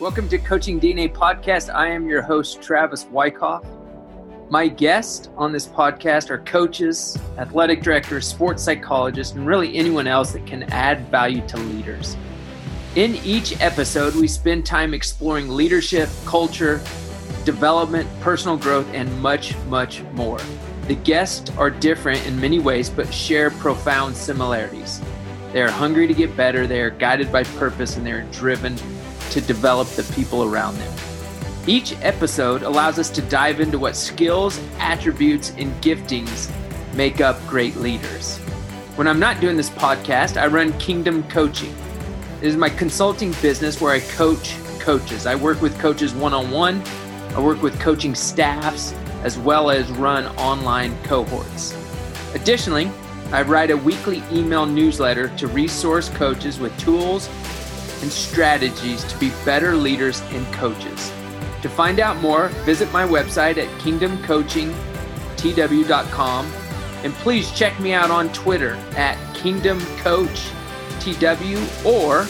Welcome to Coaching DNA Podcast. I am your host, Travis Wyckoff. My guests on this podcast are coaches, athletic directors, sports psychologists, and really anyone else that can add value to leaders. In each episode, we spend time exploring leadership, culture, development, personal growth, and much, much more. The guests are different in many ways, but share profound similarities. They are hungry to get better, they are guided by purpose, and they are driven to develop the people around them. Each episode allows us to dive into what skills, attributes, and giftings make up great leaders. When I'm not doing this podcast, I run Kingdom Coaching. It is my consulting business where I coach coaches. I work with coaches one on one, I work with coaching staffs, as well as run online cohorts. Additionally, I write a weekly email newsletter to resource coaches with tools and strategies to be better leaders and coaches. To find out more, visit my website at kingdomcoachingtw.com and please check me out on Twitter at kingdomcoachtw or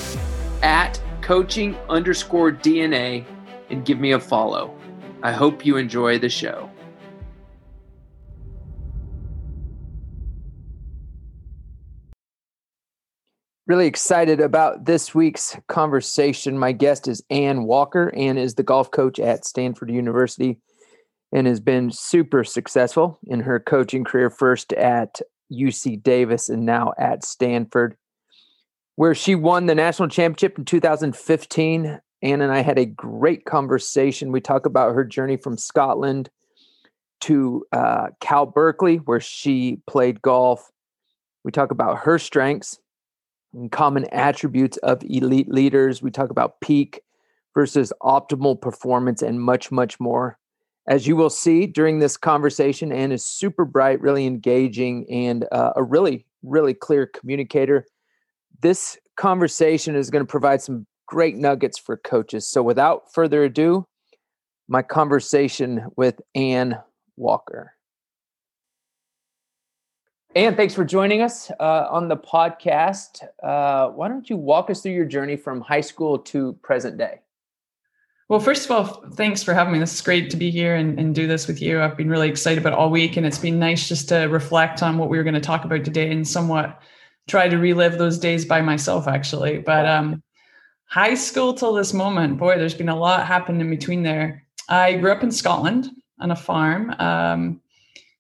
at coaching underscore DNA and give me a follow. I hope you enjoy the show. Really excited about this week's conversation. My guest is Ann Walker. Ann is the golf coach at Stanford University and has been super successful in her coaching career, first at UC Davis and now at Stanford, where she won the national championship in 2015. Ann and I had a great conversation. We talk about her journey from Scotland to uh, Cal Berkeley, where she played golf. We talk about her strengths and common attributes of elite leaders. We talk about peak versus optimal performance and much, much more. As you will see during this conversation, Ann is super bright, really engaging, and uh, a really, really clear communicator. This conversation is going to provide some great nuggets for coaches. So, without further ado, my conversation with Anne Walker. Ann, thanks for joining us uh, on the podcast. Uh, why don't you walk us through your journey from high school to present day? Well, first of all, thanks for having me. This is great to be here and, and do this with you. I've been really excited about all week, and it's been nice just to reflect on what we were going to talk about today and somewhat try to relive those days by myself, actually. But um, high school till this moment, boy, there's been a lot happened in between there. I grew up in Scotland on a farm. Um,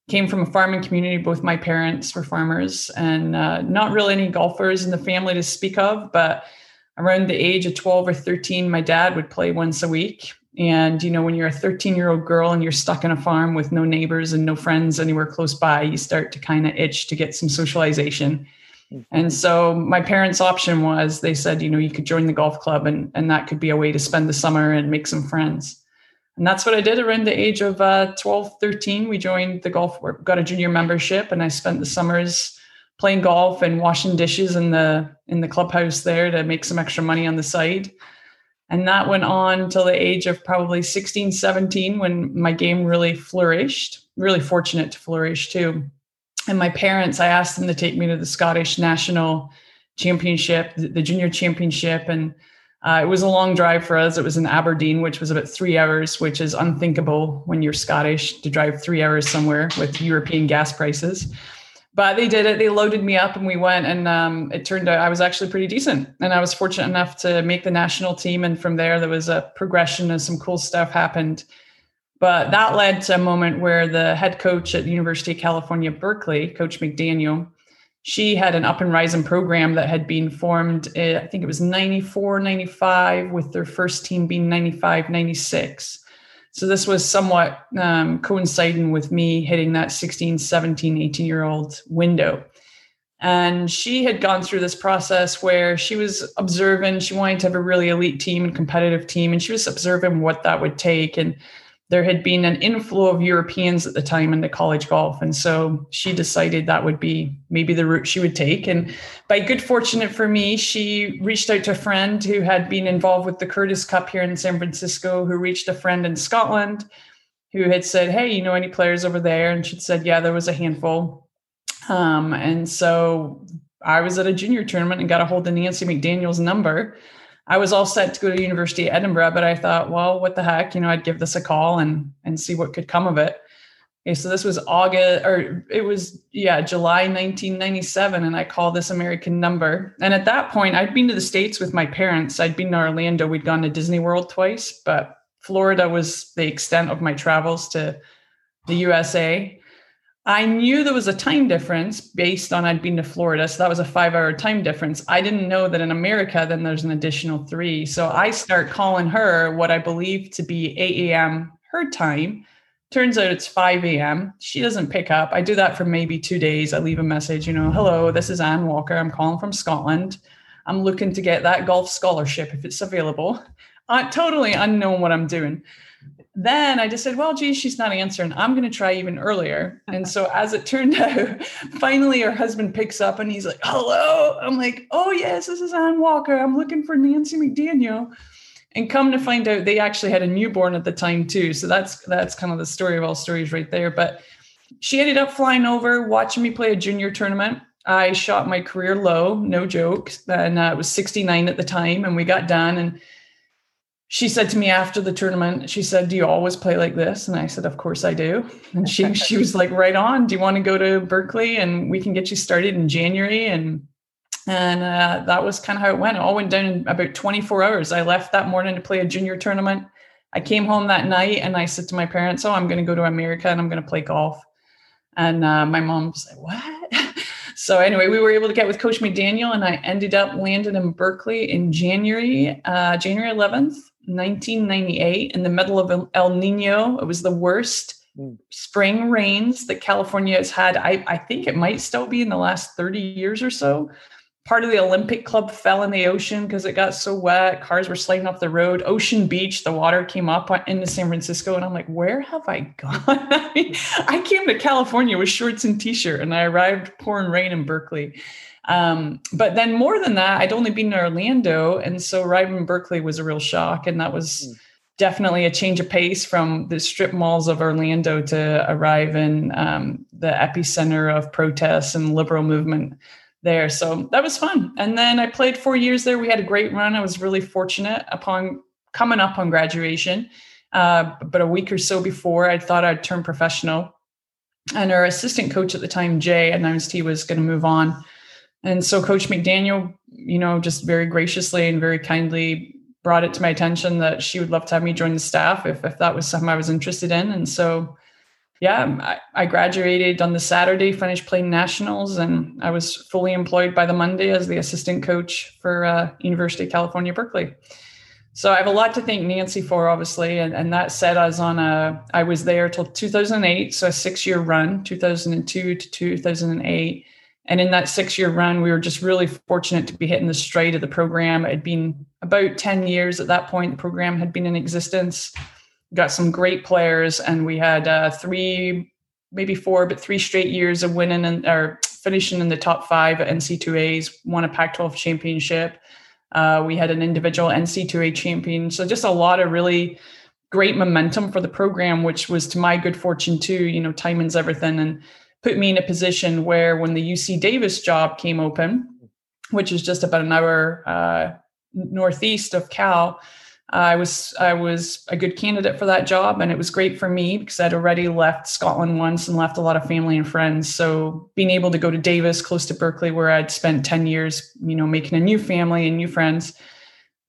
came from a farming community. Both my parents were farmers and uh, not really any golfers in the family to speak of. But around the age of 12 or 13, my dad would play once a week. And, you know, when you're a 13 year old girl and you're stuck in a farm with no neighbors and no friends anywhere close by, you start to kind of itch to get some socialization. Mm-hmm. And so my parents' option was they said, you know, you could join the golf club and, and that could be a way to spend the summer and make some friends and that's what I did around the age of uh, 12, 13. We joined the golf, got a junior membership, and I spent the summers playing golf and washing dishes in the in the clubhouse there to make some extra money on the side. And that went on till the age of probably 16, 17 when my game really flourished. Really fortunate to flourish too. And my parents, I asked them to take me to the Scottish National Championship, the junior championship, and uh, it was a long drive for us. It was in Aberdeen, which was about three hours, which is unthinkable when you're Scottish to drive three hours somewhere with European gas prices. But they did it. They loaded me up and we went. And um, it turned out I was actually pretty decent. And I was fortunate enough to make the national team. And from there, there was a progression and some cool stuff happened. But that led to a moment where the head coach at the University of California, Berkeley, Coach McDaniel, she had an up and rising program that had been formed uh, i think it was 94 95 with their first team being 95 96 so this was somewhat um, coinciding with me hitting that 16 17 18 year old window. And she had gone through this process where she was observing she wanted to have a really elite team and competitive team and she was observing what that would take. And there had been an inflow of Europeans at the time into college golf. And so she decided that would be maybe the route she would take. And by good fortune for me, she reached out to a friend who had been involved with the Curtis Cup here in San Francisco, who reached a friend in Scotland who had said, Hey, you know any players over there? And she'd said, Yeah, there was a handful. Um, and so I was at a junior tournament and got a hold of Nancy McDaniel's number I was all set to go to University of Edinburgh, but I thought, well, what the heck? You know, I'd give this a call and and see what could come of it. Okay, so this was August, or it was, yeah, July 1997. And I called this American number. And at that point, I'd been to the States with my parents. I'd been to Orlando. We'd gone to Disney World twice, but Florida was the extent of my travels to the USA. I knew there was a time difference based on I'd been to Florida. So that was a five hour time difference. I didn't know that in America, then there's an additional three. So I start calling her what I believe to be 8 a.m. her time. Turns out it's 5 a.m. She doesn't pick up. I do that for maybe two days. I leave a message, you know, hello, this is Anne Walker. I'm calling from Scotland. I'm looking to get that golf scholarship if it's available. Uh, totally unknown what I'm doing then I just said, well, geez, she's not answering. I'm going to try even earlier. And so as it turned out, finally her husband picks up and he's like, hello. I'm like, oh, yes, this is Ann Walker. I'm looking for Nancy McDaniel. And come to find out, they actually had a newborn at the time too. So that's that's kind of the story of all stories right there. But she ended up flying over, watching me play a junior tournament. I shot my career low, no joke. And uh, it was 69 at the time. And we got done. And she said to me after the tournament, she said, "Do you always play like this?" And I said, "Of course I do." And she she was like, "Right on. Do you want to go to Berkeley and we can get you started in January?" And and uh, that was kind of how it went. It all went down in about 24 hours. I left that morning to play a junior tournament. I came home that night and I said to my parents, "Oh, I'm going to go to America and I'm going to play golf." And uh, my mom was like, "What?" so anyway, we were able to get with Coach McDaniel, and I ended up landing in Berkeley in January, uh, January 11th 1998 in the middle of El Nino. It was the worst mm. spring rains that California has had. I, I think it might still be in the last 30 years or so. Part of the Olympic Club fell in the ocean because it got so wet. Cars were sliding off the road. Ocean Beach, the water came up into San Francisco. And I'm like, where have I gone? I, mean, I came to California with shorts and t shirt and I arrived pouring rain in Berkeley. Um, but then more than that, I'd only been in Orlando. And so arriving in Berkeley was a real shock. And that was mm. definitely a change of pace from the strip malls of Orlando to arrive in um, the epicenter of protests and liberal movement there. So that was fun. And then I played four years there. We had a great run. I was really fortunate upon coming up on graduation. Uh, but a week or so before, I thought I'd turn professional. And our assistant coach at the time, Jay, announced he was going to move on and so Coach McDaniel, you know, just very graciously and very kindly brought it to my attention that she would love to have me join the staff if, if that was something I was interested in. And so, yeah, I, I graduated on the Saturday, finished playing nationals, and I was fully employed by the Monday as the assistant coach for uh, University of California, Berkeley. So I have a lot to thank Nancy for, obviously, and, and that said, I was on a I was there till 2008, so a six year run, 2002 to 2008 and in that six year run, we were just really fortunate to be hitting the stride of the program. It had been about 10 years at that point, the program had been in existence. Got some great players, and we had uh, three, maybe four, but three straight years of winning and or finishing in the top five at NCAAs, won a Pac 12 championship. Uh, we had an individual NCAA champion. So just a lot of really great momentum for the program, which was to my good fortune too. You know, timing's everything. And put me in a position where when the UC Davis job came open, which is just about an hour uh, northeast of Cal, I was I was a good candidate for that job, and it was great for me because I'd already left Scotland once and left a lot of family and friends. So being able to go to Davis, close to Berkeley, where I'd spent ten years, you know, making a new family and new friends,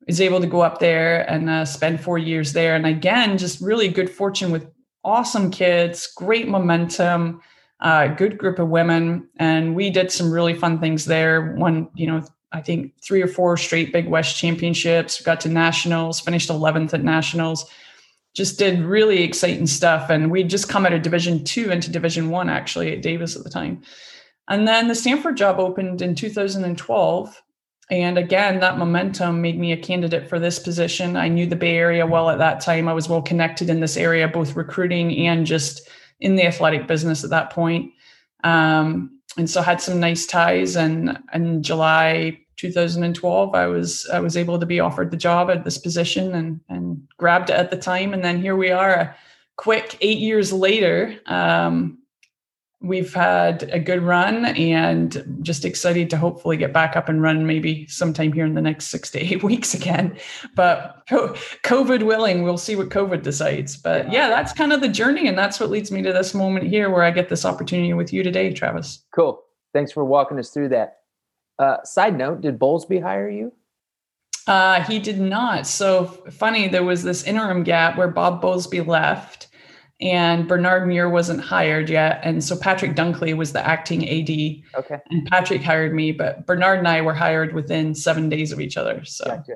is able to go up there and uh, spend four years there. And again, just really good fortune with awesome kids, great momentum a good group of women, and we did some really fun things there. One, you know, I think three or four straight Big West championships. Got to nationals, finished 11th at nationals. Just did really exciting stuff, and we'd just come out of Division Two into Division One actually at Davis at the time. And then the Stanford job opened in 2012. And again, that momentum made me a candidate for this position. I knew the Bay Area well at that time. I was well connected in this area, both recruiting and just in the athletic business at that point. Um, and so had some nice ties and in July 2012 I was I was able to be offered the job at this position and and grabbed it at the time and then here we are a quick 8 years later um, we've had a good run and just excited to hopefully get back up and run maybe sometime here in the next six to eight weeks again. But COVID willing, we'll see what COVID decides. But yeah, that's kind of the journey. And that's what leads me to this moment here where I get this opportunity with you today, Travis. Cool. Thanks for walking us through that. Uh, side note, did Bowlesby hire you? Uh, he did not. So funny, there was this interim gap where Bob Bowlesby left and Bernard Muir wasn't hired yet. And so Patrick Dunkley was the acting AD. Okay. And Patrick hired me, but Bernard and I were hired within seven days of each other. So. Gotcha.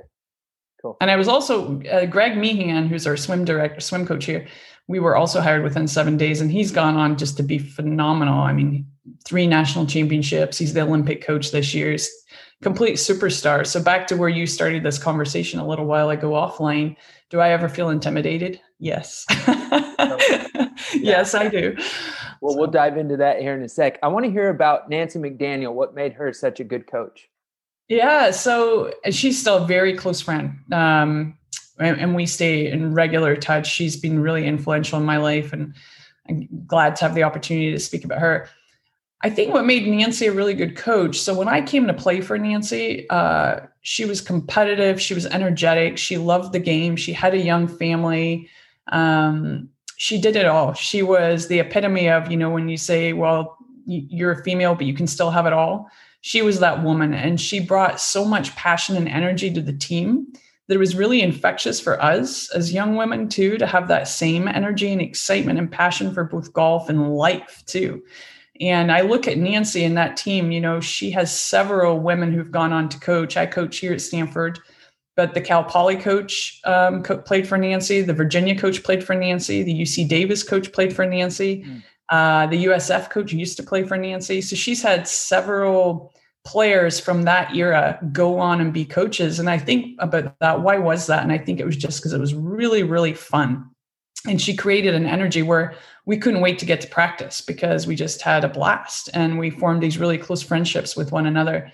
Cool. And I was also uh, Greg Meehan, who's our swim director, swim coach here. We were also hired within seven days, and he's gone on just to be phenomenal. I mean, three national championships. He's the Olympic coach this year. He's complete superstar. So back to where you started this conversation a little while ago offline. Do I ever feel intimidated? Yes. yes, I do. Well, so. we'll dive into that here in a sec. I want to hear about Nancy McDaniel. What made her such a good coach? Yeah, so she's still a very close friend. Um, and, and we stay in regular touch. She's been really influential in my life, and I'm glad to have the opportunity to speak about her. I think what made Nancy a really good coach. So when I came to play for Nancy, uh, she was competitive. She was energetic. She loved the game. She had a young family. Um, she did it all. She was the epitome of, you know, when you say, well, you're a female, but you can still have it all. She was that woman. And she brought so much passion and energy to the team that it was really infectious for us as young women, too, to have that same energy and excitement and passion for both golf and life, too. And I look at Nancy and that team, you know, she has several women who've gone on to coach. I coach here at Stanford, but the Cal Poly coach um, co- played for Nancy. The Virginia coach played for Nancy. The UC Davis coach played for Nancy. Mm. Uh, the USF coach used to play for Nancy. So she's had several players from that era go on and be coaches. And I think about that. Why was that? And I think it was just because it was really, really fun and she created an energy where we couldn't wait to get to practice because we just had a blast and we formed these really close friendships with one another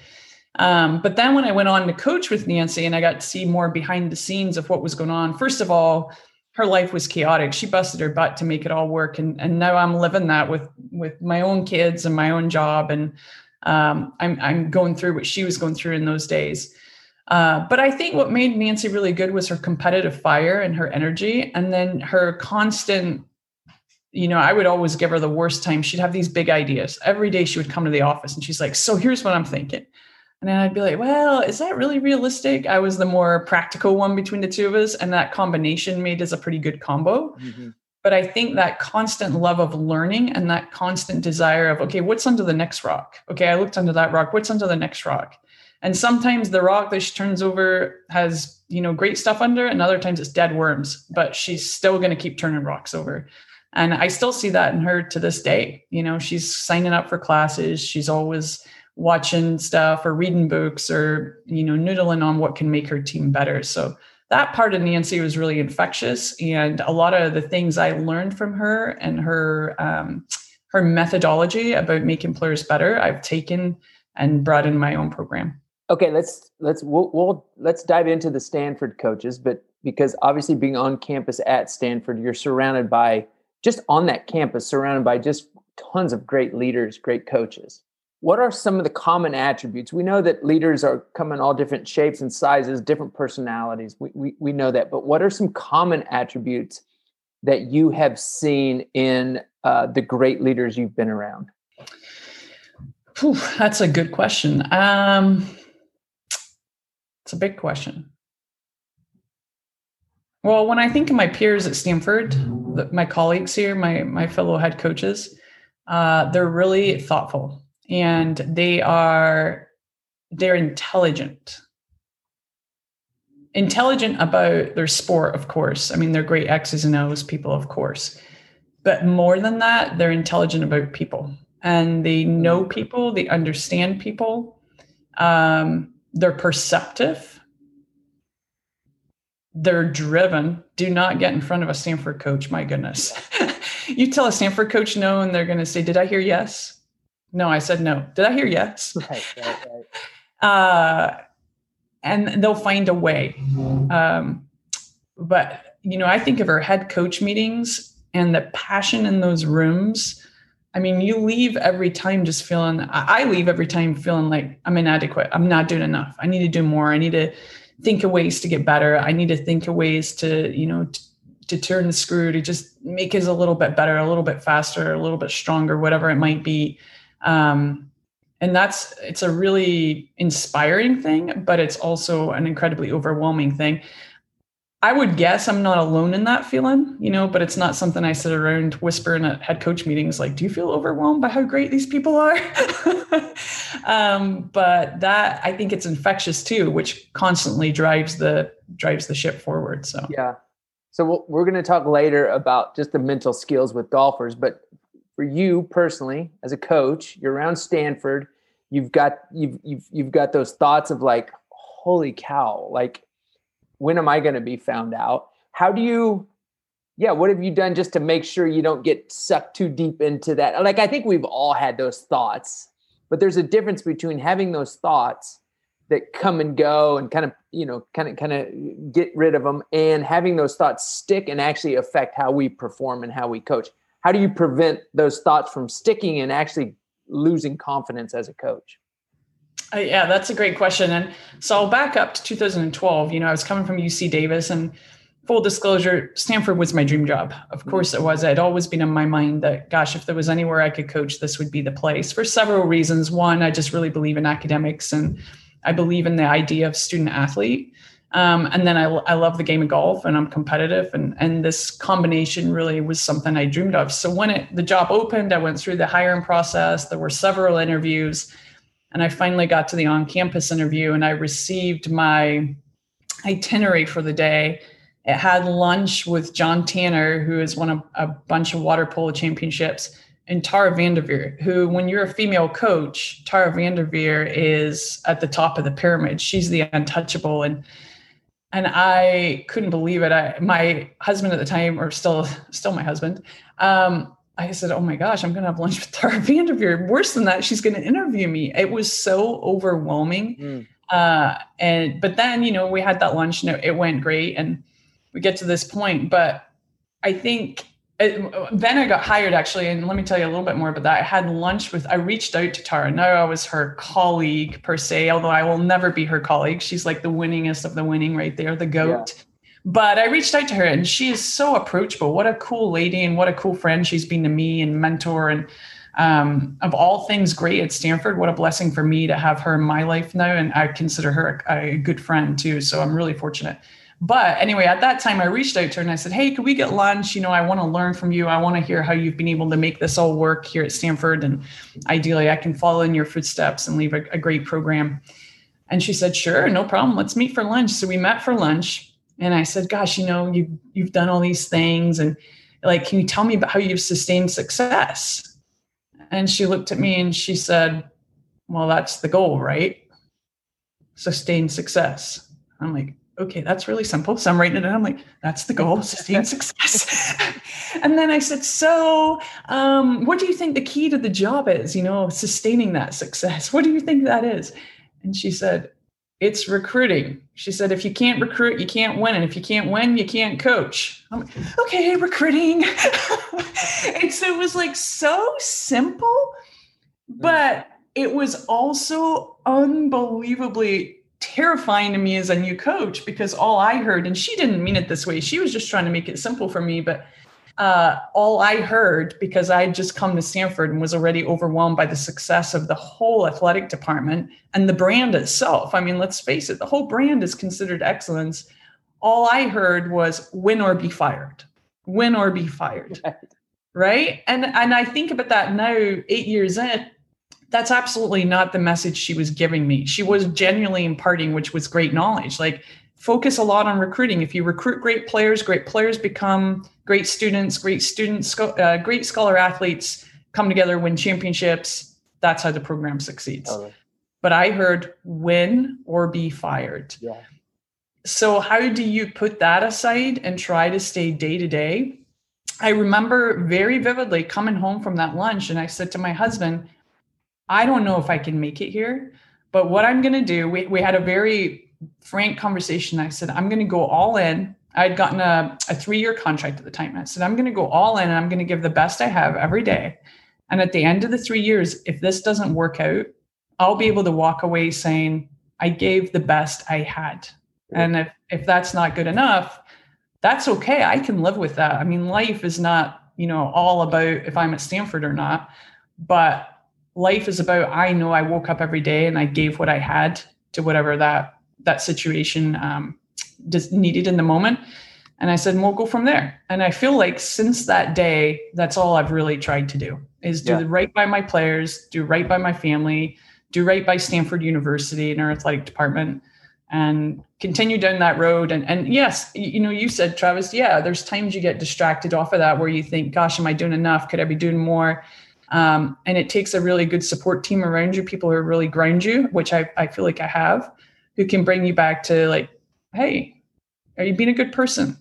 um, but then when i went on to coach with nancy and i got to see more behind the scenes of what was going on first of all her life was chaotic she busted her butt to make it all work and, and now i'm living that with with my own kids and my own job and um, I'm, I'm going through what she was going through in those days uh, but I think what made Nancy really good was her competitive fire and her energy, and then her constant. You know, I would always give her the worst time. She'd have these big ideas. Every day she would come to the office and she's like, So here's what I'm thinking. And then I'd be like, Well, is that really realistic? I was the more practical one between the two of us. And that combination made us a pretty good combo. Mm-hmm. But I think that constant love of learning and that constant desire of, okay, what's under the next rock? Okay, I looked under that rock. What's under the next rock? And sometimes the rock that she turns over has, you know, great stuff under, and other times it's dead worms, but she's still going to keep turning rocks over. And I still see that in her to this day. You know, she's signing up for classes, she's always watching stuff or reading books or, you know, noodling on what can make her team better. So that part of Nancy was really infectious. And a lot of the things I learned from her and her, um, her methodology about making players better, I've taken and brought in my own program okay let's let's we'll, we'll let's dive into the stanford coaches but because obviously being on campus at stanford you're surrounded by just on that campus surrounded by just tons of great leaders great coaches what are some of the common attributes? We know that leaders are come in all different shapes and sizes different personalities. We, we, we know that but what are some common attributes that you have seen in uh, the great leaders you've been around? Whew, that's a good question. Um, it's a big question. Well, when I think of my peers at Stanford, my colleagues here, my my fellow head coaches, uh, they're really thoughtful and they are they're intelligent. Intelligent about their sport, of course. I mean, they're great X's and O's people, of course. But more than that, they're intelligent about people and they know people, they understand people. Um, they're perceptive they're driven do not get in front of a stanford coach my goodness you tell a stanford coach no and they're going to say did i hear yes no i said no did i hear yes right, right, right. Uh, and they'll find a way um, but you know i think of our head coach meetings and the passion in those rooms I mean, you leave every time just feeling, I leave every time feeling like I'm inadequate. I'm not doing enough. I need to do more. I need to think of ways to get better. I need to think of ways to, you know, to, to turn the screw to just make it a little bit better, a little bit faster, a little bit stronger, whatever it might be. Um, and that's, it's a really inspiring thing, but it's also an incredibly overwhelming thing. I would guess I'm not alone in that feeling, you know, but it's not something I sit around whispering at head coach meetings like, do you feel overwhelmed by how great these people are? um, but that I think it's infectious too, which constantly drives the drives the ship forward. So yeah. So we're going to talk later about just the mental skills with golfers, but for you personally, as a coach, you're around Stanford, you've got you've you've you've got those thoughts of like, holy cow, like when am I going to be found out? How do you, yeah, what have you done just to make sure you don't get sucked too deep into that? Like, I think we've all had those thoughts, but there's a difference between having those thoughts that come and go and kind of, you know, kind of, kind of get rid of them and having those thoughts stick and actually affect how we perform and how we coach. How do you prevent those thoughts from sticking and actually losing confidence as a coach? Uh, yeah, that's a great question. And so I'll back up to 2012. You know, I was coming from UC Davis, and full disclosure, Stanford was my dream job. Of mm-hmm. course, it was. I'd always been in my mind that, gosh, if there was anywhere I could coach, this would be the place for several reasons. One, I just really believe in academics, and I believe in the idea of student athlete. Um, and then I, I love the game of golf and I'm competitive and, and this combination really was something I dreamed of. So when it, the job opened, I went through the hiring process. There were several interviews and I finally got to the on campus interview and I received my itinerary for the day. It had lunch with John Tanner, who has won a, a bunch of water polo championships, and Tara VanDerveer, who, when you're a female coach, Tara VanDerveer is at the top of the pyramid. She's the untouchable. And and I couldn't believe it. I, my husband at the time, or still still my husband, um, I said, "Oh my gosh, I'm going to have lunch with Tara VanDerveer. Worse than that, she's going to interview me." It was so overwhelming. Mm. Uh, and but then you know we had that lunch and it, it went great, and we get to this point. But I think then I got hired actually, and let me tell you a little bit more about that. I had lunch with. I reached out to Tara. Now I was her colleague per se, although I will never be her colleague. She's like the winningest of the winning right there, the goat. Yeah but I reached out to her and she is so approachable. What a cool lady and what a cool friend she's been to me and mentor. And um, of all things great at Stanford, what a blessing for me to have her in my life now. And I consider her a, a good friend too. So I'm really fortunate. But anyway, at that time, I reached out to her and I said, Hey, could we get lunch? You know, I want to learn from you. I want to hear how you've been able to make this all work here at Stanford. And ideally, I can follow in your footsteps and leave a, a great program. And she said, Sure, no problem. Let's meet for lunch. So we met for lunch and I said, gosh, you know, you've, you've done all these things. And like, can you tell me about how you've sustained success? And she looked at me and she said, well, that's the goal, right? Sustained success. I'm like, okay, that's really simple. So I'm writing it down. I'm like, that's the goal, sustain success. and then I said, so um, what do you think the key to the job is, you know, sustaining that success? What do you think that is? And she said, it's recruiting. She said, if you can't recruit, you can't win. And if you can't win, you can't coach. I'm like, okay, recruiting. and so it was like so simple, but it was also unbelievably terrifying to me as a new coach because all I heard, and she didn't mean it this way, she was just trying to make it simple for me, but uh, all I heard, because I had just come to Stanford and was already overwhelmed by the success of the whole athletic department and the brand itself. I mean, let's face it, the whole brand is considered excellence. All I heard was win or be fired, win or be fired. Right. right? And and I think about that now, eight years in, that's absolutely not the message she was giving me. She was genuinely imparting, which was great knowledge. Like focus a lot on recruiting. If you recruit great players, great players become great students, great students, uh, great scholar athletes come together, win championships. That's how the program succeeds. But I heard win or be fired. Yeah. So, how do you put that aside and try to stay day to day? I remember very vividly coming home from that lunch, and I said to my husband, I don't know if I can make it here, but what I'm going to do, we, we had a very frank conversation. I said, I'm going to go all in. I'd gotten a, a three year contract at the time. I said, I'm going to go all in and I'm going to give the best I have every day. And at the end of the three years, if this doesn't work out, I'll be able to walk away saying, I gave the best I had. And if, if that's not good enough, that's okay. I can live with that. I mean, life is not, you know, all about if I'm at Stanford or not, but life is about I know I woke up every day and I gave what I had to whatever that that situation um, just needed in the moment. And I said, we'll go from there. And I feel like since that day, that's all I've really tried to do is do yeah. right by my players, do right by my family, do right by Stanford University and our athletic department and continue down that road. And, and yes, you know, you said, Travis, yeah, there's times you get distracted off of that where you think, gosh, am I doing enough? Could I be doing more? Um, and it takes a really good support team around you, people who really ground you, which I, I feel like I have, who can bring you back to like, hey, are you being a good person?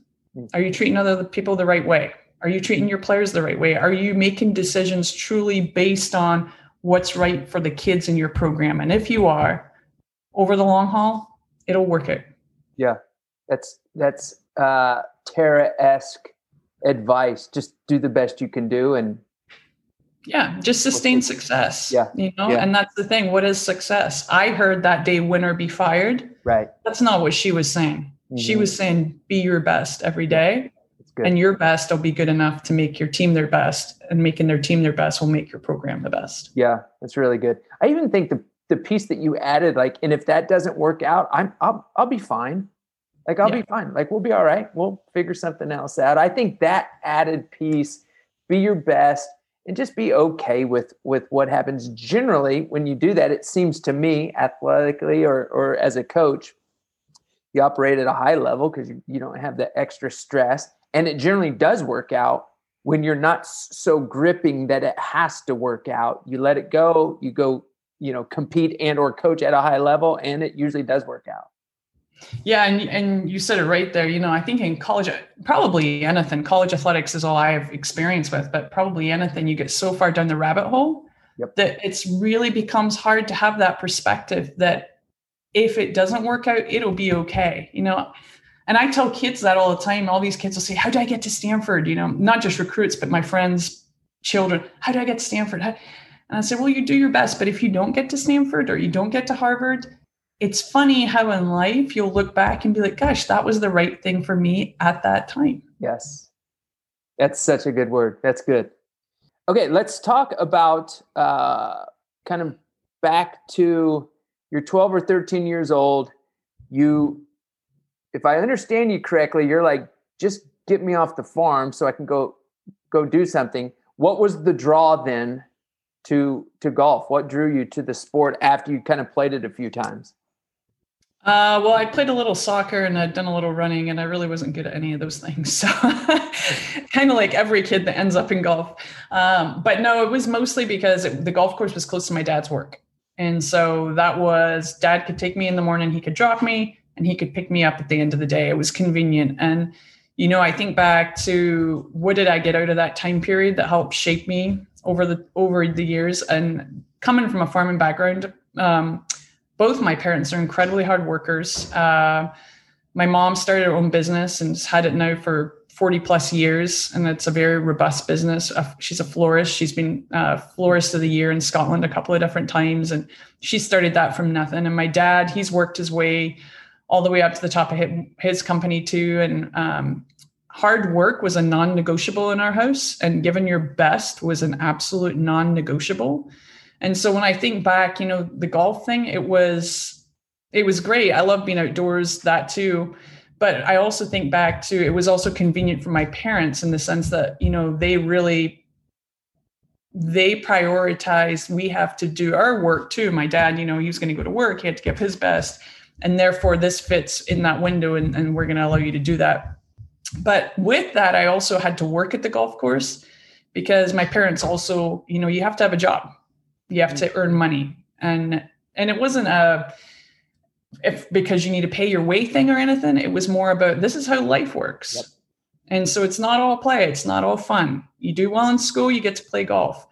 Are you treating other people the right way? Are you treating your players the right way? Are you making decisions truly based on what's right for the kids in your program? And if you are, over the long haul, it'll work out. Yeah, that's that's uh, Tara esque advice. Just do the best you can do, and yeah, just sustain success. Yeah, you know, yeah. and that's the thing. What is success? I heard that day, "Winner be fired." Right. That's not what she was saying. Mm-hmm. She was saying, "Be your best every day." and your best will be good enough to make your team their best and making their team their best will make your program the best yeah that's really good i even think the the piece that you added like and if that doesn't work out i'm i'll, I'll be fine like I'll yeah. be fine. Like we'll be all right. We'll figure something else out. I think that added piece, be your best and just be okay with with what happens. Generally, when you do that, it seems to me athletically or or as a coach, you operate at a high level because you, you don't have the extra stress. And it generally does work out when you're not so gripping that it has to work out. You let it go, you go, you know, compete and or coach at a high level, and it usually does work out. Yeah, and and you said it right there. You know, I think in college, probably anything, college athletics is all I have experience with, but probably anything, you get so far down the rabbit hole yep. that it's really becomes hard to have that perspective that if it doesn't work out, it'll be okay. You know, and I tell kids that all the time. All these kids will say, "How do I get to Stanford?" You know, not just recruits, but my friends, children. How do I get to Stanford? How? And I say, well, you do your best, but if you don't get to Stanford or you don't get to Harvard, it's funny how in life you'll look back and be like, gosh, that was the right thing for me at that time. Yes. That's such a good word. That's good. Okay, let's talk about uh, kind of back to you're 12 or 13 years old. You, if I understand you correctly, you're like, just get me off the farm so I can go go do something. What was the draw then to to golf? What drew you to the sport after you kind of played it a few times? Uh, well, I played a little soccer and I'd done a little running, and I really wasn't good at any of those things. So, kind of like every kid that ends up in golf. Um, but no, it was mostly because it, the golf course was close to my dad's work. And so that was dad could take me in the morning, he could drop me, and he could pick me up at the end of the day. It was convenient. And, you know, I think back to what did I get out of that time period that helped shape me over the over the years and coming from a farming background um, both my parents are incredibly hard workers. Uh, my mom started her own business and has had it now for 40 plus years, and it's a very robust business. Uh, she's a florist. She's been uh, florist of the year in Scotland a couple of different times, and she started that from nothing. And my dad, he's worked his way all the way up to the top of his company too. And um, hard work was a non-negotiable in our house, and giving your best was an absolute non-negotiable. And so when I think back, you know, the golf thing, it was it was great. I love being outdoors, that too. But I also think back to it was also convenient for my parents in the sense that, you know, they really they prioritize we have to do our work too. My dad, you know, he was going to go to work, he had to give his best. And therefore this fits in that window and, and we're going to allow you to do that. But with that, I also had to work at the golf course because my parents also, you know, you have to have a job you have to mm-hmm. earn money. And and it wasn't a if because you need to pay your way thing or anything it was more about this is how life works. Yep. and so it's not all play it's not all fun. You do well in school you get to play golf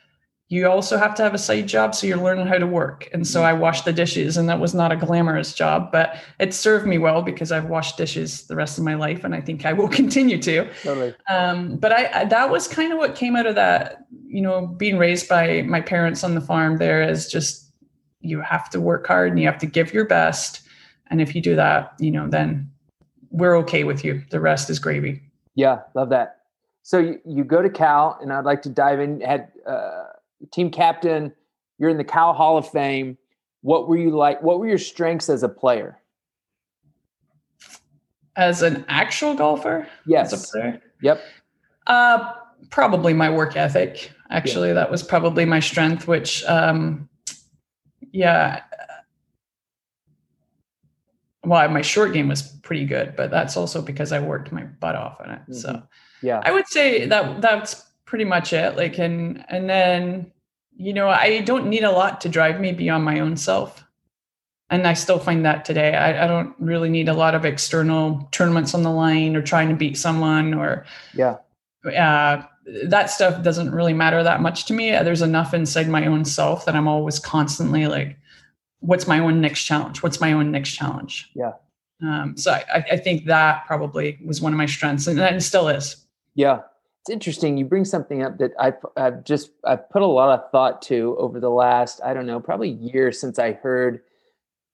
you also have to have a side job so you're learning how to work and so i washed the dishes and that was not a glamorous job but it served me well because i've washed dishes the rest of my life and i think i will continue to totally. um, but I, I, that was kind of what came out of that you know, being raised by my parents on the farm there is just you have to work hard and you have to give your best. And if you do that, you know, then we're okay with you. The rest is gravy. Yeah, love that. So you, you go to Cal, and I'd like to dive in. Had uh, team captain, you're in the Cal Hall of Fame. What were you like? What were your strengths as a player? As an actual golfer? Yes. As a player? Yep. Uh, probably my work ethic. Actually, yeah. that was probably my strength, which, um, yeah. Well, my short game was pretty good, but that's also because I worked my butt off on it. Mm-hmm. So, yeah, I would say that that's pretty much it. Like, and and then you know, I don't need a lot to drive me beyond my own self. And I still find that today. I, I don't really need a lot of external tournaments on the line or trying to beat someone or yeah. Uh, that stuff doesn't really matter that much to me. There's enough inside my own self that I'm always constantly like, what's my own next challenge? What's my own next challenge? Yeah. Um, so I, I think that probably was one of my strengths and, and still is. Yeah it's interesting. You bring something up that I've, I've just I've put a lot of thought to over the last I don't know probably year since I heard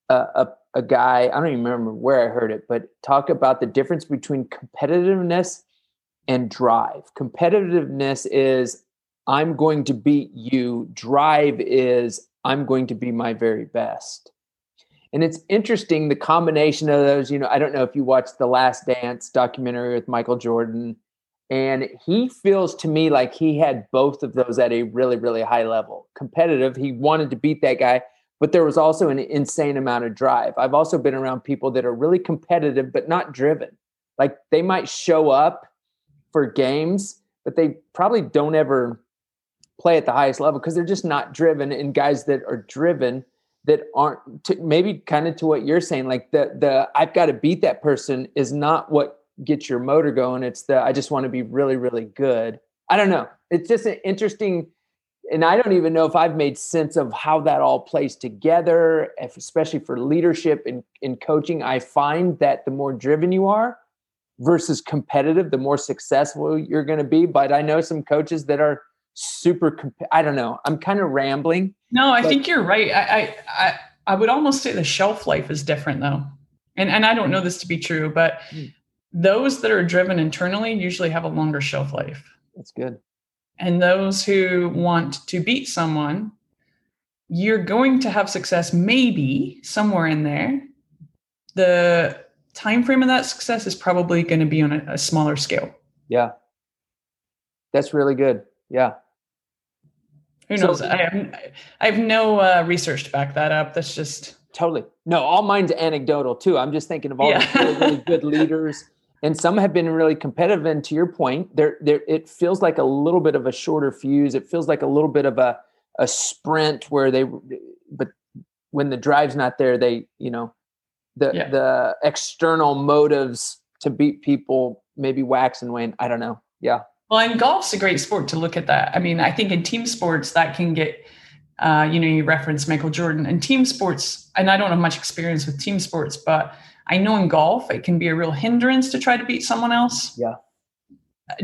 a, a, a guy I don't even remember where I heard it, but talk about the difference between competitiveness and drive. Competitiveness is I'm going to beat you. Drive is I'm going to be my very best. And it's interesting the combination of those. You know, I don't know if you watched the Last Dance documentary with Michael Jordan and he feels to me like he had both of those at a really, really high level. Competitive, he wanted to beat that guy, but there was also an insane amount of drive. I've also been around people that are really competitive, but not driven. Like they might show up for games, but they probably don't ever play at the highest level because they're just not driven. And guys that are driven that aren't to, maybe kind of to what you're saying, like the the I've got to beat that person is not what get your motor going. It's the I just want to be really, really good. I don't know. It's just an interesting, and I don't even know if I've made sense of how that all plays together, especially for leadership and in coaching. I find that the more driven you are versus competitive, the more successful you're going to be. But I know some coaches that are super. Comp- I don't know. I'm kind of rambling. No, I but- think you're right. I, I I I would almost say the shelf life is different though. And, and I don't know this to be true, but mm those that are driven internally usually have a longer shelf life. That's good. And those who want to beat someone, you're going to have success maybe somewhere in there. The time frame of that success is probably going to be on a, a smaller scale. Yeah. That's really good. Yeah. Who knows? So, I have I have no uh, research to back that up. That's just totally no. All mine's anecdotal too. I'm just thinking of all yeah. the really, really good leaders and some have been really competitive. And to your point, there, there, it feels like a little bit of a shorter fuse. It feels like a little bit of a, a sprint where they, but when the drive's not there, they, you know, the yeah. the external motives to beat people maybe wax and wane. I don't know. Yeah. Well, and golf's a great sport to look at that. I mean, I think in team sports that can get, uh, you know, you reference Michael Jordan and team sports, and I don't have much experience with team sports, but I know in golf it can be a real hindrance to try to beat someone else. Yeah.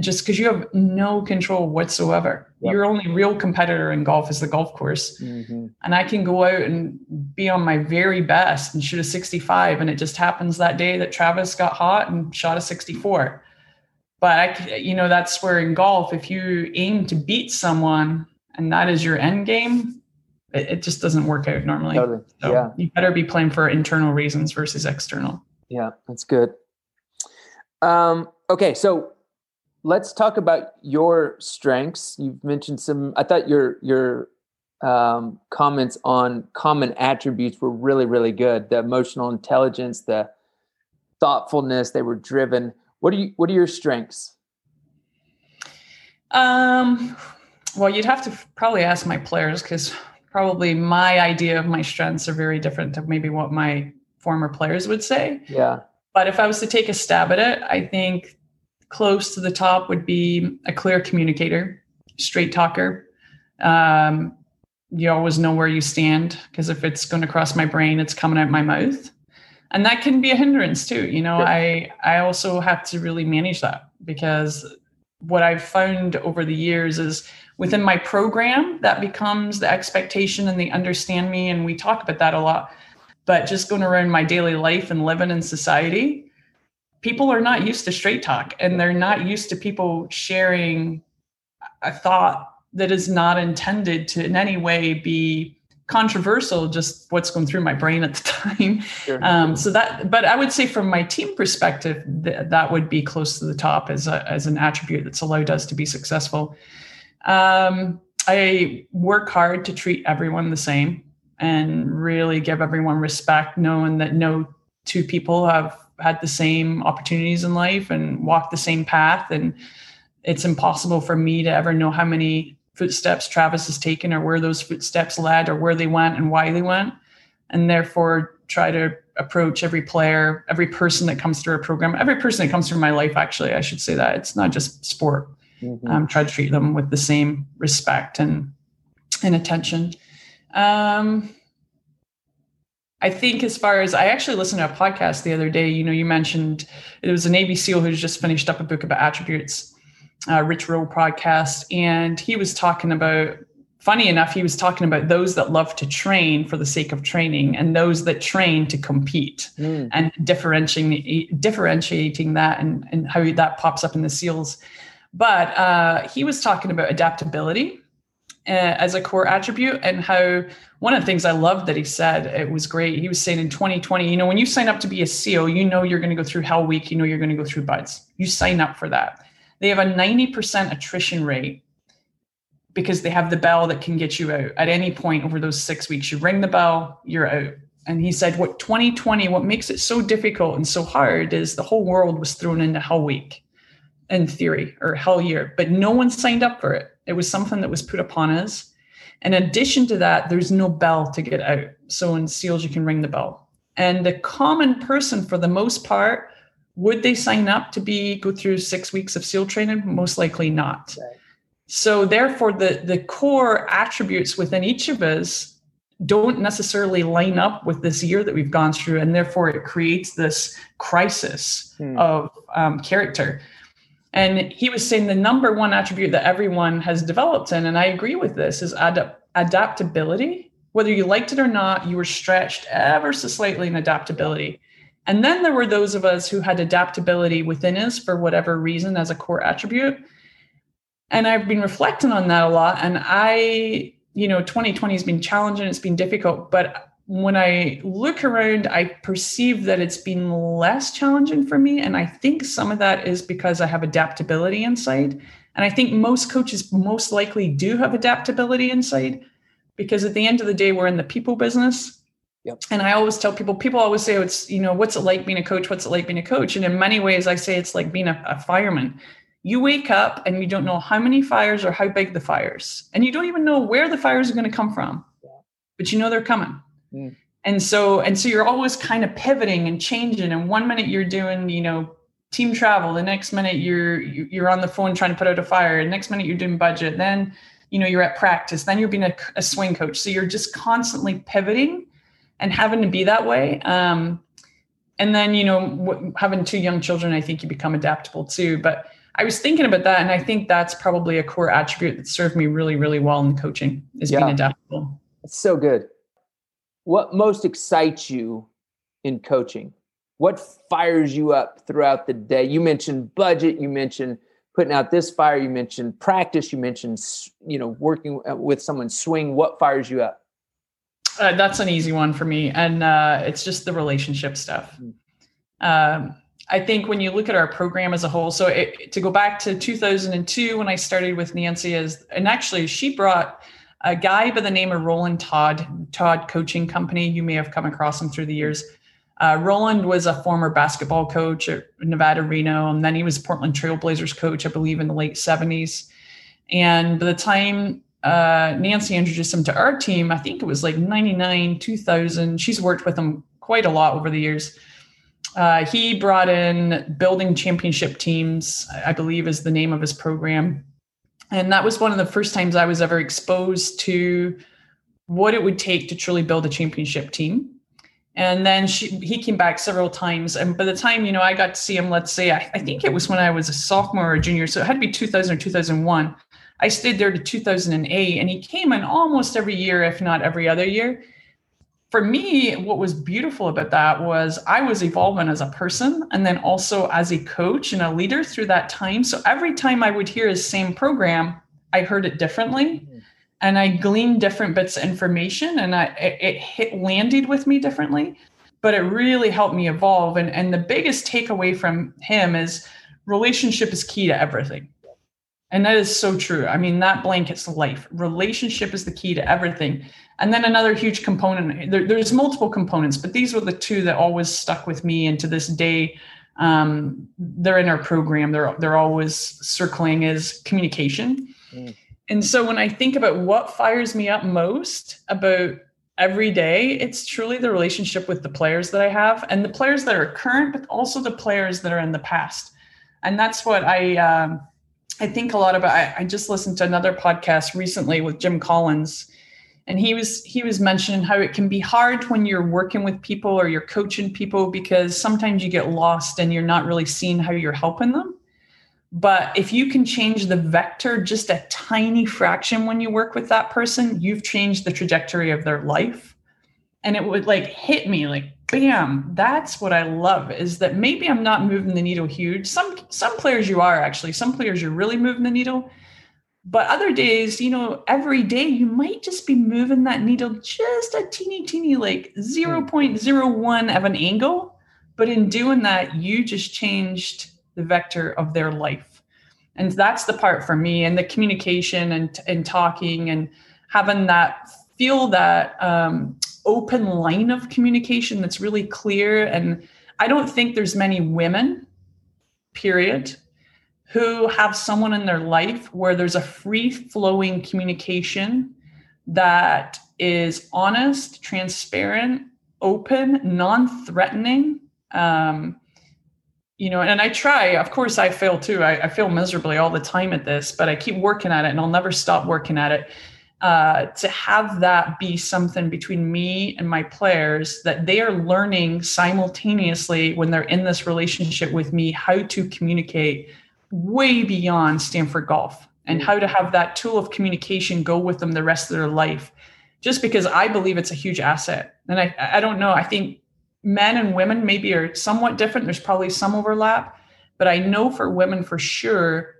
Just because you have no control whatsoever. Yep. Your only real competitor in golf is the golf course. Mm-hmm. And I can go out and be on my very best and shoot a 65. And it just happens that day that Travis got hot and shot a 64. But I, you know, that's where in golf, if you aim to beat someone and that is your end game, it, it just doesn't work out normally. Totally. So yeah. You better be playing for internal reasons versus external. Yeah, that's good. Um, okay, so let's talk about your strengths. You've mentioned some. I thought your your um, comments on common attributes were really really good. The emotional intelligence, the thoughtfulness. They were driven. What are you? What are your strengths? Um. Well, you'd have to probably ask my players because probably my idea of my strengths are very different to maybe what my former players would say. Yeah. But if I was to take a stab at it, I think close to the top would be a clear communicator, straight talker. Um, you always know where you stand because if it's going to cross my brain, it's coming out my mouth. And that can be a hindrance too. You know, yeah. I I also have to really manage that because what I've found over the years is within my program that becomes the expectation and they understand me and we talk about that a lot. But just going around my daily life and living in society people are not used to straight talk and they're not used to people sharing a thought that is not intended to in any way be controversial just what's going through my brain at the time. Sure. um, so that but i would say from my team perspective th- that would be close to the top as, a, as an attribute that's allowed us to be successful um, I work hard to treat everyone the same and really give everyone respect, knowing that no two people have had the same opportunities in life and walked the same path. And it's impossible for me to ever know how many footsteps Travis has taken or where those footsteps led or where they went and why they went. And therefore, try to approach every player, every person that comes through a program, every person that comes through my life, actually, I should say that. It's not just sport mm-hmm. um, try to treat them with the same respect and and attention. Um, I think as far as I actually listened to a podcast the other day, you know, you mentioned it was a Navy SEAL who's just finished up a book about attributes, uh, Rich Roll podcast, and he was talking about. Funny enough, he was talking about those that love to train for the sake of training and those that train to compete, mm. and differentiating differentiating that and, and how that pops up in the SEALs. But uh, he was talking about adaptability uh, as a core attribute and how one of the things I loved that he said, it was great. He was saying in 2020, you know, when you sign up to be a SEAL, you know you're going to go through Hell Week, you know you're going to go through BUD/S. You sign up for that. They have a 90% attrition rate because they have the bell that can get you out at any point over those six weeks. You ring the bell, you're out. And he said, what 2020, what makes it so difficult and so hard is the whole world was thrown into Hell Week in theory or hell year, but no one signed up for it. It was something that was put upon us. In addition to that, there's no bell to get out. So in SEALs, you can ring the bell. And the common person, for the most part, would they sign up to be go through six weeks of SEAL training? Most likely not. Right. So therefore, the the core attributes within each of us don't necessarily line up with this year that we've gone through, and therefore it creates this crisis hmm. of um, character. And he was saying the number one attribute that everyone has developed in, and I agree with this, is adaptability. Whether you liked it or not, you were stretched ever so slightly in adaptability. And then there were those of us who had adaptability within us for whatever reason as a core attribute. And I've been reflecting on that a lot. And I, you know, 2020 has been challenging, it's been difficult, but when I look around, I perceive that it's been less challenging for me. And I think some of that is because I have adaptability inside. And I think most coaches most likely do have adaptability inside because at the end of the day, we're in the people business. Yep. And I always tell people, people always say, oh, it's, you know, what's it like being a coach? What's it like being a coach? And in many ways, I say it's like being a, a fireman. You wake up and you don't know how many fires or how big the fires, and you don't even know where the fires are going to come from, yeah. but you know they're coming Mm. And so, and so you're always kind of pivoting and changing. And one minute you're doing, you know, team travel. The next minute you're you're on the phone trying to put out a fire. The next minute you're doing budget. Then, you know, you're at practice. Then you're being a, a swing coach. So you're just constantly pivoting and having to be that way. Um, and then, you know, w- having two young children, I think you become adaptable too. But I was thinking about that, and I think that's probably a core attribute that served me really, really well in coaching is yeah. being adaptable. It's so good what most excites you in coaching? What fires you up throughout the day? You mentioned budget, you mentioned putting out this fire, you mentioned practice, you mentioned you know working uh, with someone swing. What fires you up? Uh, that's an easy one for me, and uh, it's just the relationship stuff. Mm. Um, I think when you look at our program as a whole, so it, to go back to 2002 when I started with Nancy, is and actually she brought a guy by the name of Roland Todd, Todd Coaching Company. You may have come across him through the years. Uh, Roland was a former basketball coach at Nevada Reno, and then he was Portland Trailblazers coach, I believe, in the late 70s. And by the time uh, Nancy introduced him to our team, I think it was like 99, 2000. She's worked with him quite a lot over the years. Uh, he brought in building championship teams, I believe is the name of his program and that was one of the first times I was ever exposed to what it would take to truly build a championship team. And then she, he came back several times. And by the time, you know, I got to see him, let's say, I, I think it was when I was a sophomore or junior. So it had to be 2000 or 2001. I stayed there to 2008, and he came in almost every year, if not every other year. For me, what was beautiful about that was I was evolving as a person and then also as a coach and a leader through that time. So every time I would hear his same program, I heard it differently mm-hmm. and I gleaned different bits of information and I, it, it hit, landed with me differently. But it really helped me evolve. And, and the biggest takeaway from him is relationship is key to everything and that is so true. I mean, that blankets life. Relationship is the key to everything. And then another huge component, there, there's multiple components, but these were the two that always stuck with me. And to this day, um, they're in our program. They're, they're always circling is communication. Mm. And so when I think about what fires me up most about every day, it's truly the relationship with the players that I have and the players that are current, but also the players that are in the past. And that's what I, um, I think a lot about I, I just listened to another podcast recently with Jim Collins and he was he was mentioning how it can be hard when you're working with people or you're coaching people because sometimes you get lost and you're not really seeing how you're helping them. But if you can change the vector just a tiny fraction when you work with that person you've changed the trajectory of their life. And it would like hit me like bam that's what i love is that maybe i'm not moving the needle huge. Some some players you are actually. Some players you're really moving the needle but other days you know every day you might just be moving that needle just a teeny teeny like 0.01 of an angle. But in doing that you just changed the vector of their life. And that's the part for me and the communication and and talking and having that feel that um, open line of communication that's really clear. And I don't think there's many women, period, who have someone in their life where there's a free flowing communication that is honest, transparent, open, non threatening. Um, you know, and I try, of course, I fail too. I, I fail miserably all the time at this, but I keep working at it and I'll never stop working at it uh, to have that be something between me and my players that they are learning simultaneously when they're in this relationship with me how to communicate way beyond Stanford Golf and how to mm-hmm. have that tool of communication go with them the rest of their life. Just because I believe it's a huge asset. And I, I don't know, I think men and women maybe are somewhat different. There's probably some overlap, but I know for women for sure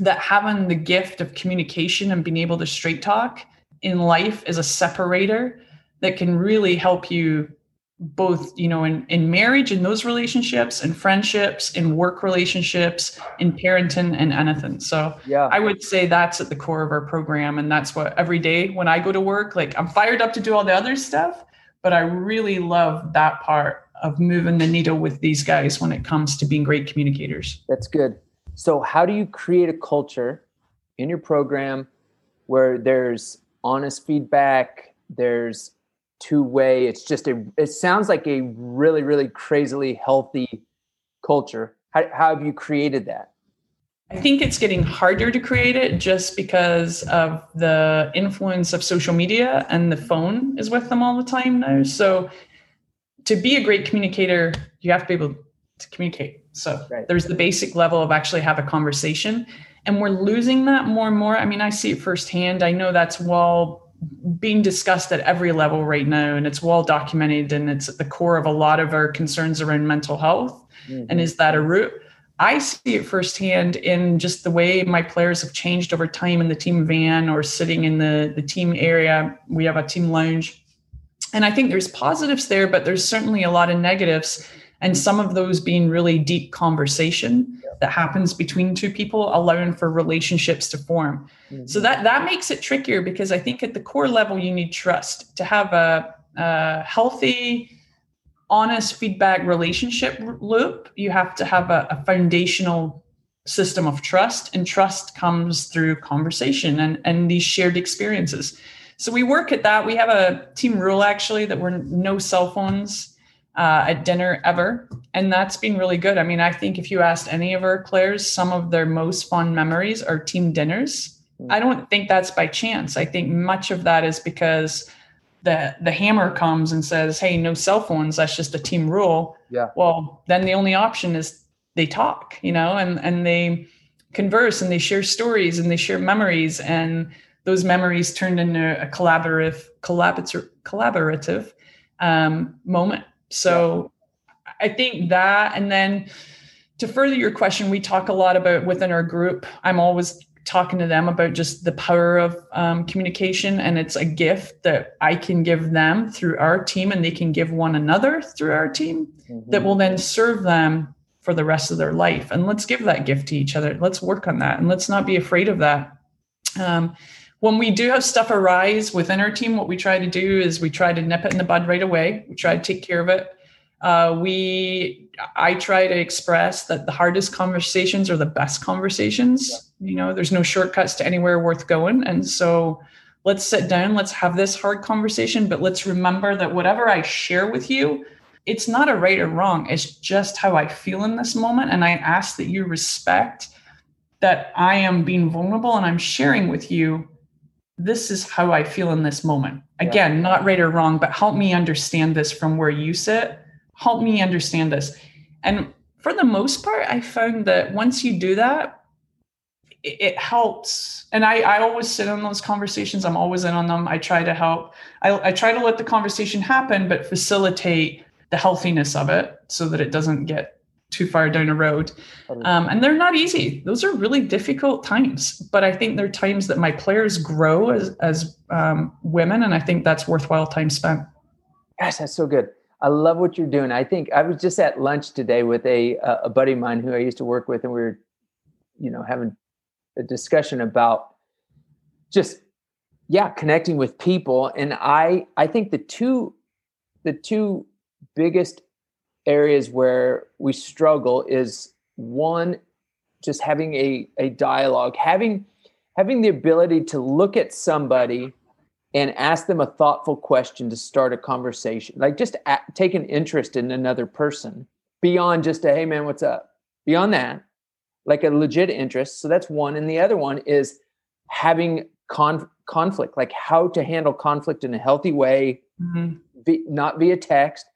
that having the gift of communication and being able to straight talk in life is a separator that can really help you both you know in, in marriage in those relationships in friendships in work relationships in parenting and anything. So yeah. I would say that's at the core of our program and that's what every day when i go to work like i'm fired up to do all the other stuff but i really love that part of moving the needle with these guys when it comes to being great communicators. That's good. So, how do you create a culture in your program where there's honest feedback, there's two way, it's just a, it sounds like a really, really crazily healthy culture. How, how have you created that? I think it's getting harder to create it just because of the influence of social media and the phone is with them all the time now. So, to be a great communicator, you have to be able to communicate so right. there's the basic level of actually have a conversation. And we're losing that more and more. I mean, I see it firsthand. I know that's well being discussed at every level right now, and it's well documented, and it's at the core of a lot of our concerns around mental health. Mm-hmm. And is that a root? I see it firsthand in just the way my players have changed over time in the team van or sitting in the, the team area. We have a team lounge. And I think there's positives there, but there's certainly a lot of negatives and some of those being really deep conversation that happens between two people allowing for relationships to form. Mm-hmm. so that that makes it trickier because i think at the core level you need trust to have a, a healthy honest feedback relationship loop. You have to have a, a foundational system of trust and trust comes through conversation and, and these shared experiences. So we work at that. We have a team rule actually that we're no cell phones uh, at dinner ever. And that's been really good. I mean, I think if you asked any of our players, some of their most fond memories are team dinners. I don't think that's by chance. I think much of that is because the the hammer comes and says, "Hey, no cell phones. That's just a team rule." Yeah. Well, then the only option is they talk, you know, and and they converse and they share stories and they share memories and those memories turned into a collaborative collaborative collaborative um, moment so yeah. i think that and then to further your question we talk a lot about within our group i'm always talking to them about just the power of um, communication and it's a gift that i can give them through our team and they can give one another through our team mm-hmm. that will then serve them for the rest of their life and let's give that gift to each other let's work on that and let's not be afraid of that um, when we do have stuff arise within our team what we try to do is we try to nip it in the bud right away we try to take care of it uh, we i try to express that the hardest conversations are the best conversations yeah. you know there's no shortcuts to anywhere worth going and so let's sit down let's have this hard conversation but let's remember that whatever i share with you it's not a right or wrong. It's just how I feel in this moment. And I ask that you respect that I am being vulnerable and I'm sharing with you. This is how I feel in this moment. Again, yeah. not right or wrong, but help me understand this from where you sit. Help me understand this. And for the most part, I found that once you do that, it helps and I, I always sit on those conversations i'm always in on them i try to help I, I try to let the conversation happen but facilitate the healthiness of it so that it doesn't get too far down a road. Um, and they're not easy. Those are really difficult times, but I think they're times that my players grow as, as um, women. And I think that's worthwhile time spent. Gosh, that's so good. I love what you're doing. I think I was just at lunch today with a, a buddy of mine who I used to work with, and we were, you know, having a discussion about just, yeah, connecting with people. And I, I think the two, the two biggest areas where we struggle is one just having a, a dialogue having having the ability to look at somebody and ask them a thoughtful question to start a conversation like just take an interest in another person beyond just a hey man what's up beyond that like a legit interest so that's one and the other one is having con- conflict like how to handle conflict in a healthy way mm-hmm. be, not via text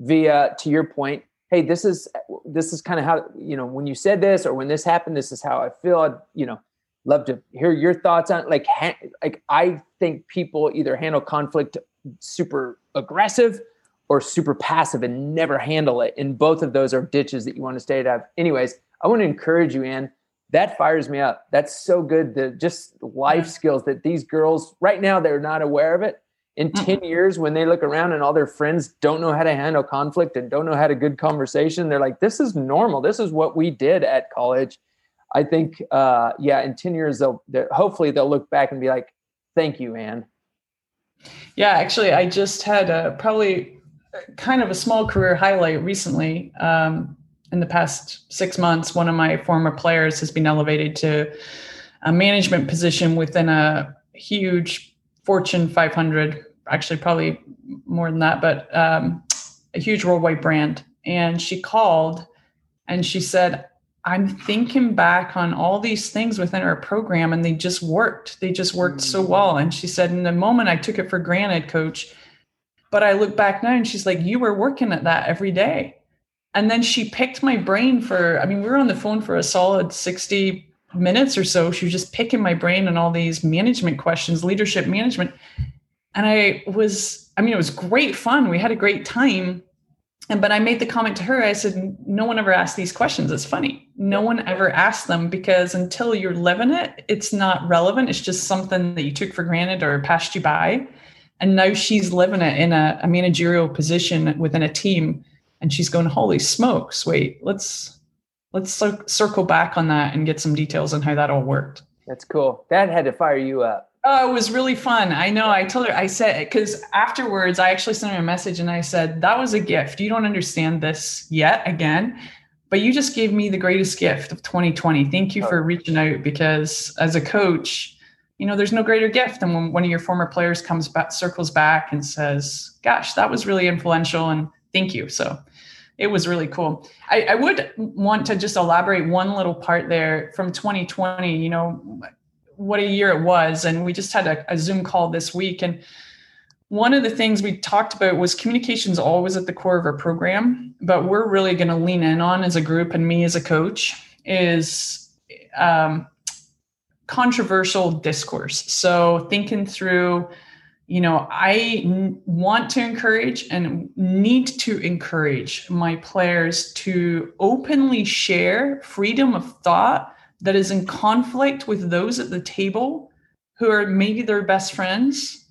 via to your point hey this is this is kind of how you know when you said this or when this happened this is how i feel. I'd, you know love to hear your thoughts on like ha- like i think people either handle conflict super aggressive or super passive and never handle it. And both of those are ditches that you want to stay out of anyways i want to encourage you Ann that fires me up. That's so good the just life mm-hmm. skills that these girls right now they're not aware of it in 10 years when they look around and all their friends don't know how to handle conflict and don't know how to good conversation they're like this is normal. This is what we did at college. I think uh, yeah in 10 years they'll hopefully they'll look back and be like thank you anne yeah actually i just had a probably kind of a small career highlight recently. Um, in the past six months one of my former players has been elevated to a management position within a huge Fortune 500, actually probably more than that, but um, a huge worldwide brand. And she called and she said, I'm thinking back on all these things within our program and they just worked. They just worked so mm. well. And she said, in the moment I took it for granted, coach. But I look back now and she's like, you were working at that every day. And then she picked my brain for, I mean, we were on the phone for a solid 60 minutes or so, she was just picking my brain on all these management questions, leadership management. And I was, I mean, it was great fun. We had a great time. And but I made the comment to her, I said, no one ever asked these questions. It's funny. No one ever asked them because until you're living it, it's not relevant. It's just something that you took for granted or passed you by. And now she's living it in a, a managerial position within a team. And she's going, holy smokes, wait, let's let's circle back on that and get some details on how that all worked. That's cool. That had to fire you up. Oh, it was really fun. I know. I told her, I said, because afterwards, I actually sent her a message and I said, that was a gift. You don't understand this yet again, but you just gave me the greatest gift of 2020. Thank you oh. for reaching out because as a coach, you know, there's no greater gift than when one of your former players comes back, circles back and says, gosh, that was really influential and thank you. So it was really cool. I, I would want to just elaborate one little part there from 2020, you know, what a year it was. And we just had a, a Zoom call this week. And one of the things we talked about was communications always at the core of our program, but we're really going to lean in on as a group and me as a coach is um, controversial discourse. So thinking through, you know, I n- want to encourage and need to encourage my players to openly share freedom of thought that is in conflict with those at the table who are maybe their best friends.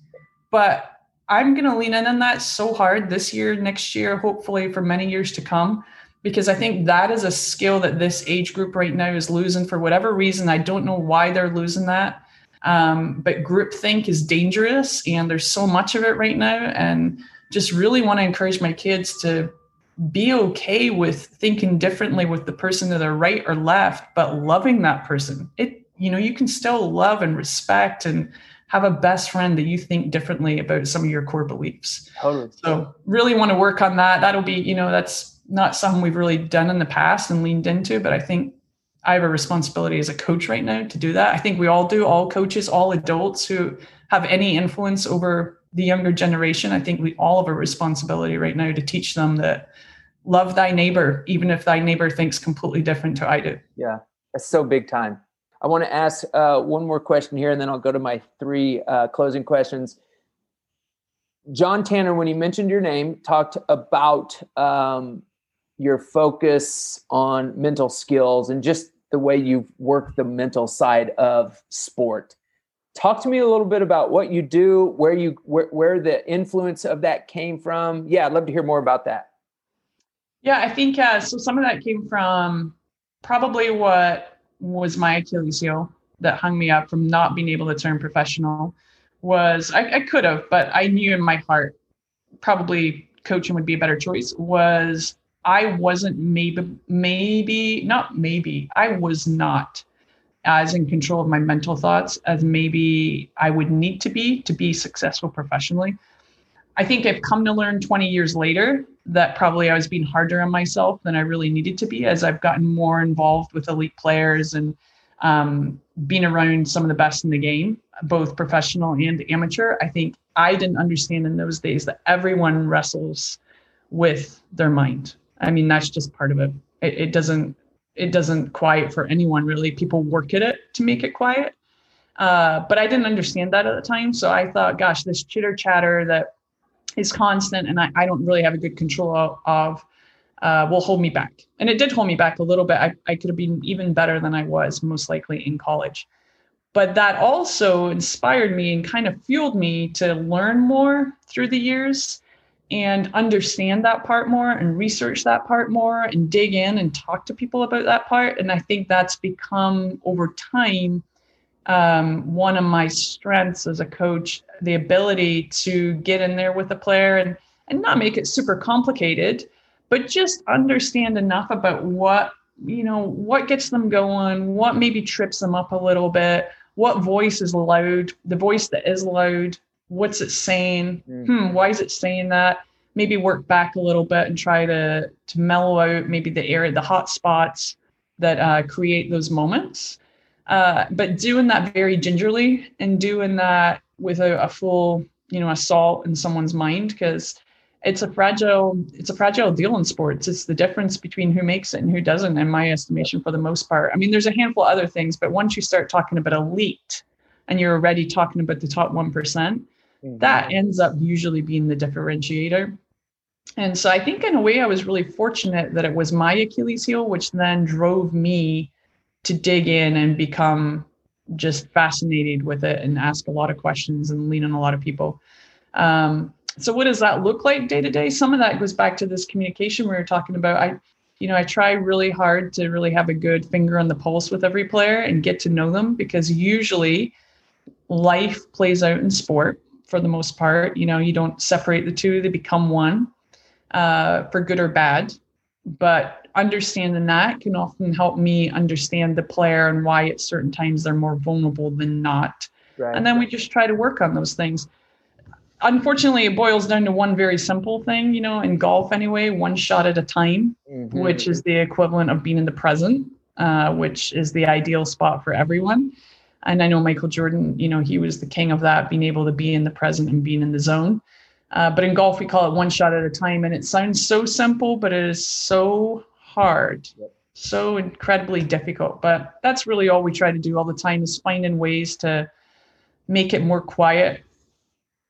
But I'm going to lean in on that so hard this year, next year, hopefully for many years to come because I think that is a skill that this age group right now is losing for whatever reason. I don't know why they're losing that. Um, but groupthink is dangerous and there's so much of it right now. And just really want to encourage my kids to be okay with thinking differently with the person to their right or left, but loving that person. It, you know, you can still love and respect and have a best friend that you think differently about some of your core beliefs. Totally. So really want to work on that. That'll be, you know, that's not something we've really done in the past and leaned into, but I think I have a responsibility as a coach right now to do that. I think we all do, all coaches, all adults who have any influence over the younger generation. I think we all have a responsibility right now to teach them that love thy neighbor, even if thy neighbor thinks completely different to I do. Yeah, that's so big time. I want to ask uh, one more question here, and then I'll go to my three uh, closing questions. John Tanner, when he mentioned your name, talked about um, your focus on mental skills and just the way you've worked the mental side of sport. Talk to me a little bit about what you do, where you where, where the influence of that came from. Yeah, I'd love to hear more about that. Yeah, I think uh, so. Some of that came from probably what was my Achilles heel that hung me up from not being able to turn professional. Was I, I could have, but I knew in my heart probably coaching would be a better choice. Was I wasn't maybe, maybe, not maybe, I was not as in control of my mental thoughts as maybe I would need to be to be successful professionally. I think I've come to learn 20 years later that probably I was being harder on myself than I really needed to be as I've gotten more involved with elite players and um, being around some of the best in the game, both professional and amateur. I think I didn't understand in those days that everyone wrestles with their mind I mean, that's just part of it. It, it doesn't it doesn't quiet for anyone really. People work at it to make it quiet. Uh, but I didn't understand that at the time. So I thought, gosh, this chitter chatter that is constant and I, I don't really have a good control of uh, will hold me back. And it did hold me back a little bit. I, I could have been even better than I was most likely in college. But that also inspired me and kind of fueled me to learn more through the years and understand that part more and research that part more and dig in and talk to people about that part. And I think that's become over time um, one of my strengths as a coach the ability to get in there with a player and, and not make it super complicated, but just understand enough about what you know what gets them going what maybe trips them up a little bit what voice is loud the voice that is loud what's it saying? Mm. Hmm, why is it saying that? Maybe work back a little bit and try to to mellow out maybe the area, the hot spots that uh, create those moments. Uh, but doing that very gingerly and doing that with a, a full, you know, assault in someone's mind because it's a fragile it's a fragile deal in sports it's the difference between who makes it and who doesn't in my estimation for the most part i mean there's a handful of other things but once you start talking about elite and you're already talking about the top 1% mm-hmm. that ends up usually being the differentiator. And so I think in a way I was really fortunate that it was my Achilles heel, which then drove me to dig in and become just fascinated with it and ask a lot of questions and lean on a lot of people. Um, so what does that look like day to day? Some of that goes back to this communication we were talking about. I, you know, I try really hard to really have a good finger on the pulse with every player and get to know them because usually life plays out in sport for the most part. You know, you don't separate the two, they become one uh, for good or bad. But understanding that can often help me understand the player and why at certain times they're more vulnerable than not. Right. And then we just try to work on those things. Unfortunately, it boils down to one very simple thing, you know, in golf anyway, one shot at a time, mm-hmm. which is the equivalent of being in the present, uh, which is the ideal spot for everyone. And I know Michael Jordan, you know, he was the king of that, being able to be in the present and being in the zone. Uh, but in golf, we call it one shot at a time. And it sounds so simple, but it is so hard yep. so incredibly difficult. But that's really all we try to do all the time is finding ways to make it more quiet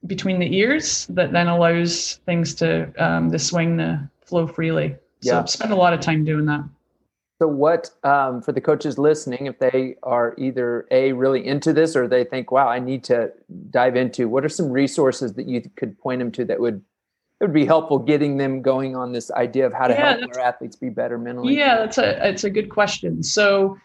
between the ears that then allows things to um, the swing to flow freely. So yeah. spend a lot of time doing that. So, what um, for the coaches listening, if they are either a really into this or they think, "Wow, I need to dive into," what are some resources that you could point them to that would it would be helpful getting them going on this idea of how to yeah, help our athletes be better mentally? Yeah, that's a it's a good question. So,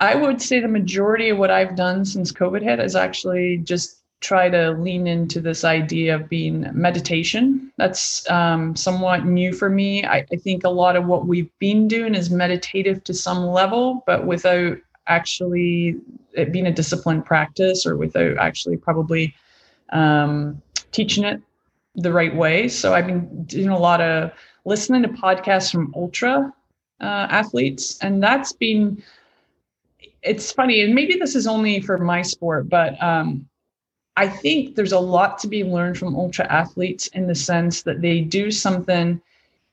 I would say the majority of what I've done since COVID hit is actually just try to lean into this idea of being meditation. That's um, somewhat new for me. I, I, think a lot of what we've been doing is meditative to some level, but without actually it being a disciplined practice or without actually probably um, teaching it the right way. So I've been doing a lot of listening to podcasts from ultra uh, athletes, and that's been. It's funny, and maybe this is only for my sport, but um, I think there's a lot to be learned from ultra athletes in the sense that they do something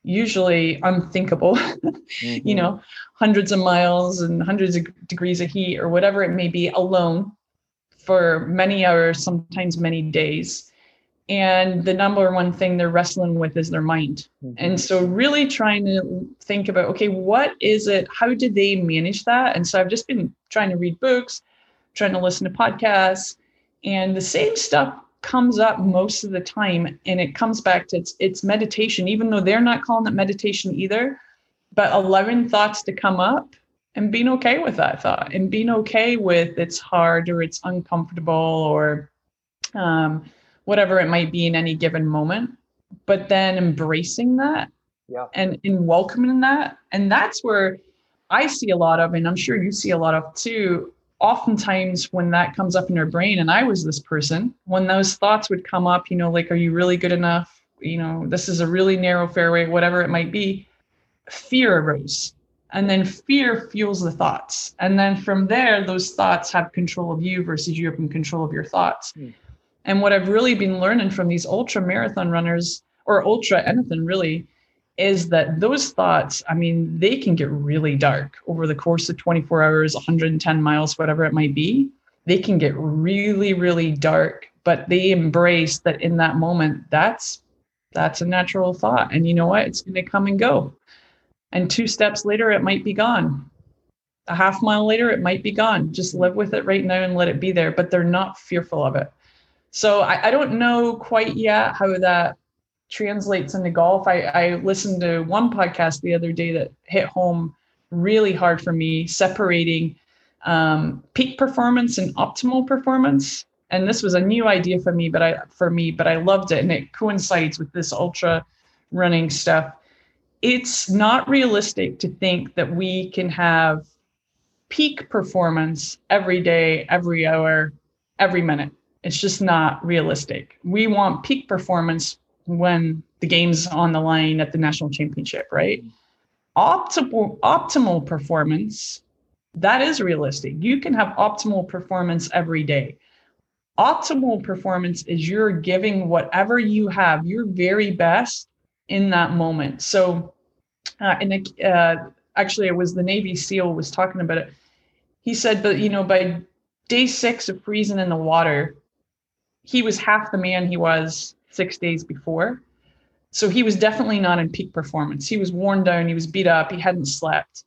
usually unthinkable, mm-hmm. you know, hundreds of miles and hundreds of degrees of heat or whatever it may be alone for many hours, sometimes many days. And the number one thing they're wrestling with is their mind. Mm-hmm. And so, really trying to think about okay, what is it? How did they manage that? And so, I've just been trying to read books, trying to listen to podcasts and the same stuff comes up most of the time and it comes back to it's, it's meditation even though they're not calling it meditation either but allowing thoughts to come up and being okay with that thought and being okay with it's hard or it's uncomfortable or um, whatever it might be in any given moment but then embracing that yeah. and in welcoming that. And that's where i see a lot of and i'm sure you see a lot of too oftentimes when that comes up in your brain and i was this person when those thoughts would come up you know like are you really good enough? You know this is a really narrow fairway whatever it might be fear arose. And then fear fuels the thoughts. And then from there those thoughts have control of you versus you having control of your thoughts. Mm. And what i've really been learning from these ultra marathon runners or ultra anything really is that those thoughts, I mean, they can get really dark over the course of 24 hours, 110 miles, whatever it might be. They can get really, really dark, but they embrace that in that moment, that's that's a natural thought. And you know what? It's going to come and go. And two steps later, it might be gone. A half mile later, it might be gone. Just live with it right now and let it be there. But they're not fearful of it. So I, I don't know quite yet how that translates into golf. I, I listened to one podcast the other day that hit home really hard for me, separating um, peak performance and optimal performance. And this was a new idea for me, but I for me, but I loved it, and it coincides with this ultra running stuff. It's not realistic to think that we can have peak performance every day, every hour, every minute. It's just not realistic. We want peak performance when the game's on the line at the national championship, right? Optimal optimal performance, that is realistic. You can have optimal performance every day. Optimal performance is you're giving whatever you have, your very best in that moment. So, uh, and uh, actually, it was the Navy SEAL was talking about it. He said, but you know, by day six of freezing in the water, he was half the man he was six days before. So he was definitely not in peak performance. He was worn down, he was beat up, he hadn't slept.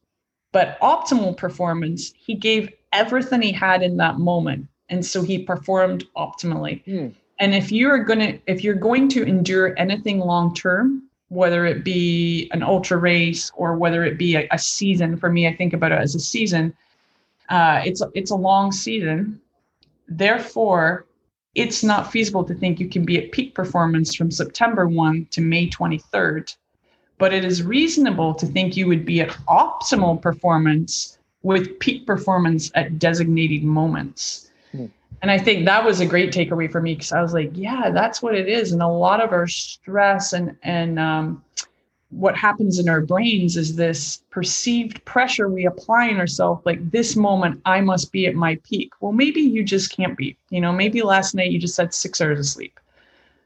But optimal performance, he gave everything he had in that moment. And so he performed optimally. Mm. And if you're going to if you're going to endure anything long term, whether it be an ultra race or whether it be a, a, season, for me, I think about it as a season. Uh, it's it's a long season. Therefore, it's not feasible to think you can be at peak performance from September 1 to May 23rd, but it is reasonable to think you would be at optimal performance with peak performance at designated moments. Hmm. And I think that was a great takeaway for me because I was like, yeah, that's what it is. And a lot of our stress and and um, what happens in our brains is this perceived pressure we apply on ourselves like this moment i must be at my peak well maybe you just can't be you know maybe last night you just had six hours of sleep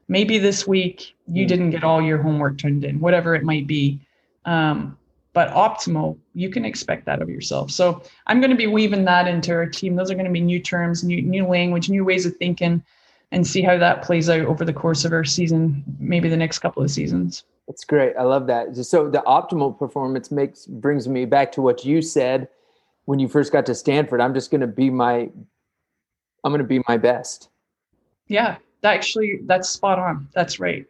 maybe this week you mm. didn't get all your homework turned in whatever it might be um, but optimal, you can expect that of yourself. So I'm going to be weaving that into our team. Those are going to be new terms, new new language, new ways of thinking, and see how that plays out over the course of our season, maybe the next couple of seasons. That's great. I love that. So the optimal performance makes brings me back to what you said when you first got to Stanford. I'm just going to be my I'm going to be my best. Yeah, that actually that's spot on. That's right.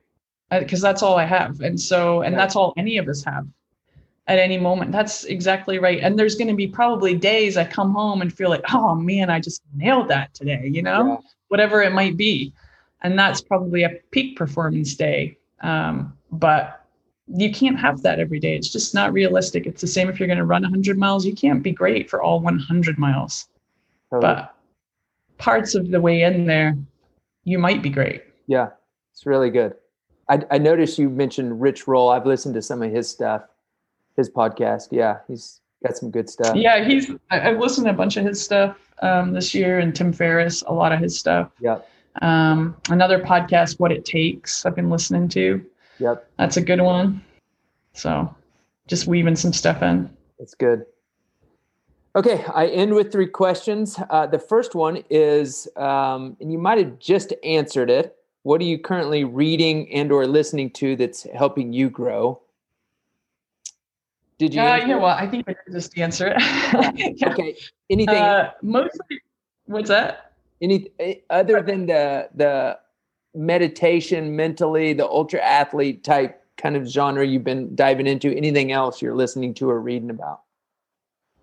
Because that's all I have. And so and that's all any of us have at any moment. That's exactly right. And there's going to be probably days I come home and feel like, oh man, I just nailed that today, you know, yeah. whatever it might be. And that's probably a peak performance day. Um, but you can't have that every day. It's just not realistic. It's the same if you're going to run 100 miles. You can't be great for all 100 miles. Totally. But parts of the way in there, you might be great. Yeah, it's really good. I, I noticed you mentioned Rich Roll. I've listened to some of his stuff his podcast. Yeah, he's got some good stuff. Yeah, he's. I've listened to a bunch of his stuff um, this year, and Tim Ferriss, a lot of his stuff. Yeah. Um, another podcast, What It Takes, I've been listening to. Yep. That's a good one. So, just weaving some stuff in. That's good. Okay, I end with three questions. Uh, the first one is, um, and you might have just answered it. What are you currently reading and/or listening to that's helping you grow? Did you? Uh, yeah, well, I think I can just answer it. yeah. Okay. Anything? Uh, mostly. What's that? Any eh, other than the the meditation, mentally, the ultra athlete type kind of genre you've been diving into? Anything else you're listening to or reading about?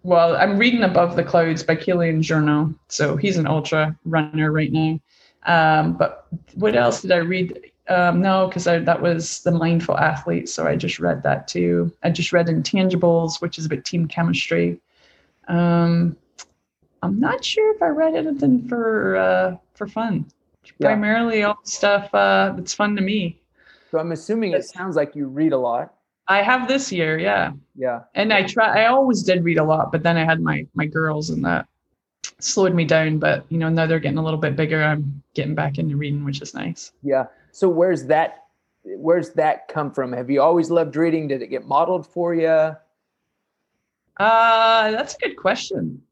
Well, I'm reading Above the Clouds by Kilian Jornet. So he's an ultra runner right now. Um, but what else did I read? Um, no, because that was the mindful athlete. So I just read that too. I just read Intangibles, which is about team chemistry. Um, I'm not sure if I read anything for uh, for fun. Yeah. Primarily all stuff uh, that's fun to me. So I'm assuming it sounds like you read a lot. I have this year, yeah. Yeah. And I try. I always did read a lot, but then I had my my girls, and that slowed me down. But you know, now they're getting a little bit bigger. I'm getting back into reading, which is nice. Yeah. So where's that where's that come from? Have you always loved reading? Did it get modeled for you? Uh, that's a good question.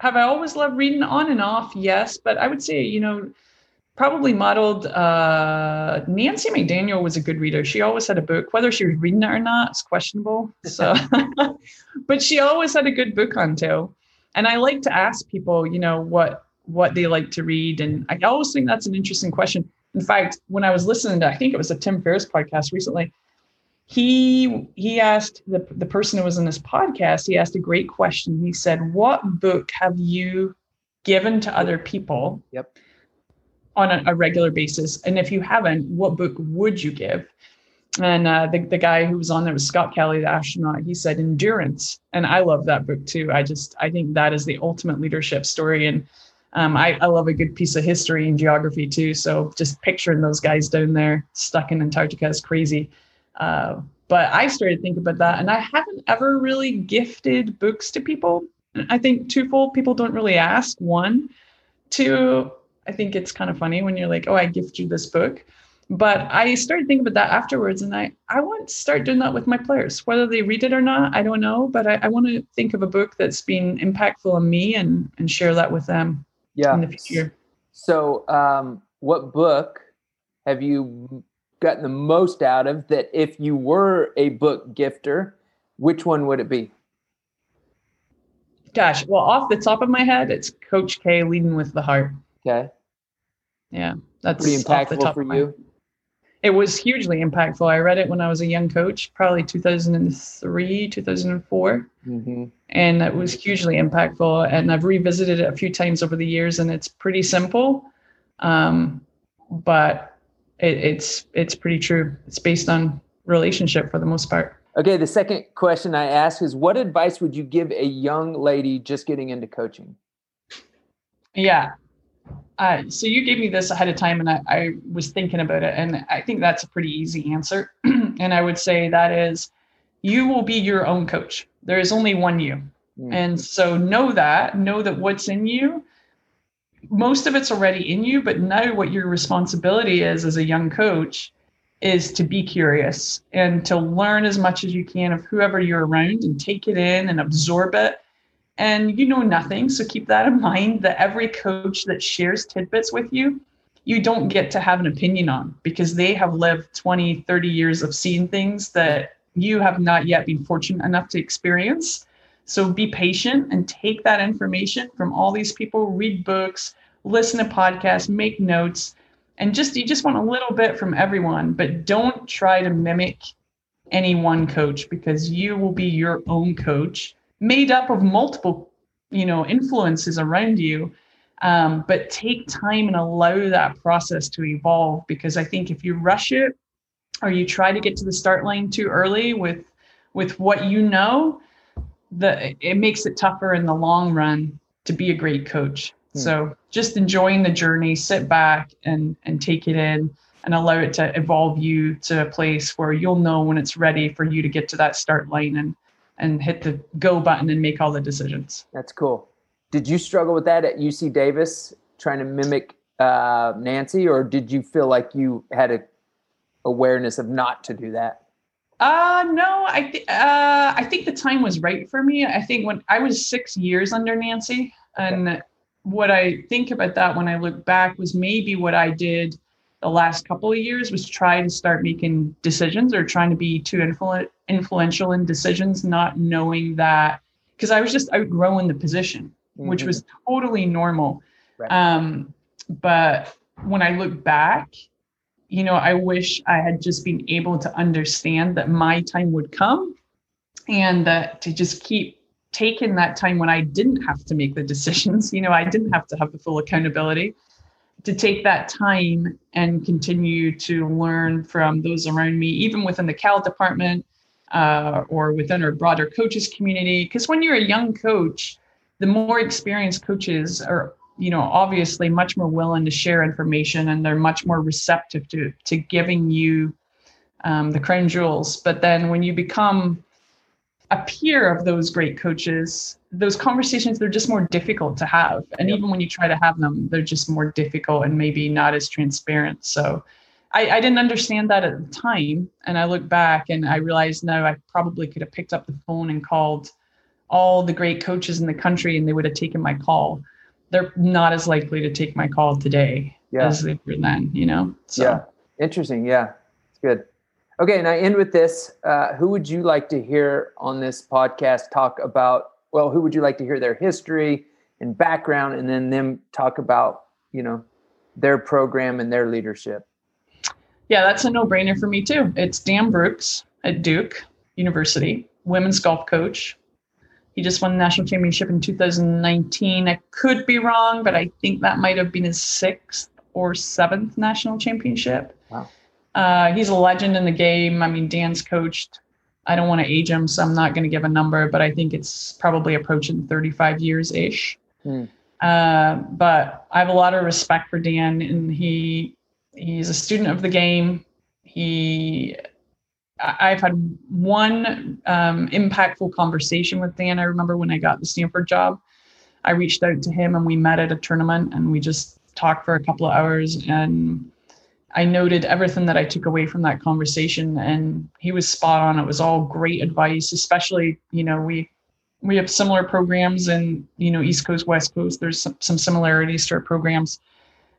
Have I always loved reading on and off? Yes, but I would say, you know, probably modeled uh, Nancy McDaniel was a good reader. She always had a book, whether she was reading it or not, it's questionable. So but she always had a good book on tail. And I like to ask people, you know, what what they like to read. And I always think that's an interesting question in fact, when I was listening to, I think it was a Tim Ferriss podcast recently, he he asked the, the person who was in this podcast, he asked a great question. He said, What book have you given to other people yep. On a, a regular basis? And if you haven't, what book would you give? And uh, the, the guy who was on there was Scott Kelly, the astronaut. He said endurance. And I love that book too. I just, I think that is the ultimate leadership story. And um, I, I love a good piece of history and geography too. So just picturing those guys down there stuck in Antarctica is crazy. Uh, but I started thinking about that, and I haven't ever really gifted books to people. I think twofold: people don't really ask. One, two, I think it's kind of funny when you're like, "Oh, I gift you this book," but I started thinking about that afterwards, and I I want to start doing that with my players, whether they read it or not. I don't know, but I, I want to think of a book that's been impactful on me and and share that with them yeah. in the future. So, um, what book have you gotten the most out of that if you were a book gifter, which one would it be? Gosh, well, off the top of my head, it's Coach K leading with the heart. Okay. Yeah, that's pretty impactful for you it was hugely impactful. I read it when I was a young coach, probably 2003, 2004. Mm-hmm. And it was hugely impactful. And I've revisited it a few times over the years, and it's pretty simple. Um, but it, it's it's pretty true. It's based on relationship for the most part. Okay, the second question I ask is what advice would you give a young lady just getting into coaching? Yeah, uh, so you gave me this ahead of time, and I, I was thinking about it, and I think that's a pretty easy answer. and I would say that is, you will be your own coach. There is only one you, mm. and so know that. Know that what's in you. Most of it's already in you, but now what your responsibility is as a young coach is to be curious and to learn as much as you can of whoever you're around and take it in and absorb it. And you know nothing. So keep that in mind that every coach that shares tidbits with you, you don't get to have an opinion on because they have lived 20, 30 years of seeing things that you have not yet been fortunate enough to experience. So be patient and take that information from all these people, read books, listen to podcasts, make notes, and just you just want a little bit from everyone, but don't try to mimic any one coach because you will be your own coach made up of multiple, you know, influences around you. Um, but take time and allow that process to evolve because I think if you rush it or you try to get to the start line too early with with what you know, the it makes it tougher in the long run to be a great coach. Hmm. So just enjoying the journey, sit back and and take it in and allow it to evolve you to a place where you'll know when it's ready for you to get to that start line and and hit the go button and make all the decisions. That's cool. Did you struggle with that at UC Davis trying to mimic uh, Nancy or did you feel like you had a awareness of not to do that? Uh no, I th- uh, I think the time was right for me. I think when I was six years under Nancy, and okay. what I think about that when I look back was maybe what I did the last couple of years was try to start making decisions or trying to be too influ- influential in decisions, not knowing that because I was just outgrowing the position, mm-hmm. which was totally normal. Right. Um, but when I look back, you know, I wish I had just been able to understand that my time would come and that to just keep taking that time when I didn't have to make the decisions, you know, I didn't have to have the full accountability to take that time and continue to learn from those around me, even within the Cal department uh, or within our broader coaches community. Because when you're a young coach, the more experienced coaches are you know obviously much more willing to share information and they're much more receptive to to giving you um, the crown jewels but then when you become a peer of those great coaches those conversations they're just more difficult to have and yep. even when you try to have them they're just more difficult and maybe not as transparent so I, I didn't understand that at the time and i look back and i realized no i probably could have picked up the phone and called all the great coaches in the country and they would have taken my call they're not as likely to take my call today yeah. as they were then, you know? So. Yeah. Interesting. Yeah. It's good. Okay. And I end with this. Uh, who would you like to hear on this podcast talk about? Well, who would you like to hear their history and background and then them talk about, you know, their program and their leadership? Yeah, that's a no brainer for me too. It's Dan Brooks at Duke University, women's golf coach, he just won the national championship in 2019. I could be wrong, but I think that might have been his sixth or seventh national championship. Wow. Uh, he's a legend in the game. I mean, Dan's coached. I don't want to age him, so I'm not going to give a number, but I think it's probably approaching 35 years ish. Hmm. Uh, but I have a lot of respect for Dan, and he he's a student of the game. He I've had one um, impactful conversation with Dan. I remember when I got the Stanford job, I reached out to him and we met at a tournament and we just talked for a couple of hours. And I noted everything that I took away from that conversation, and he was spot on. It was all great advice, especially you know we we have similar programs in you know East Coast, West Coast. There's some, some similarities to our programs,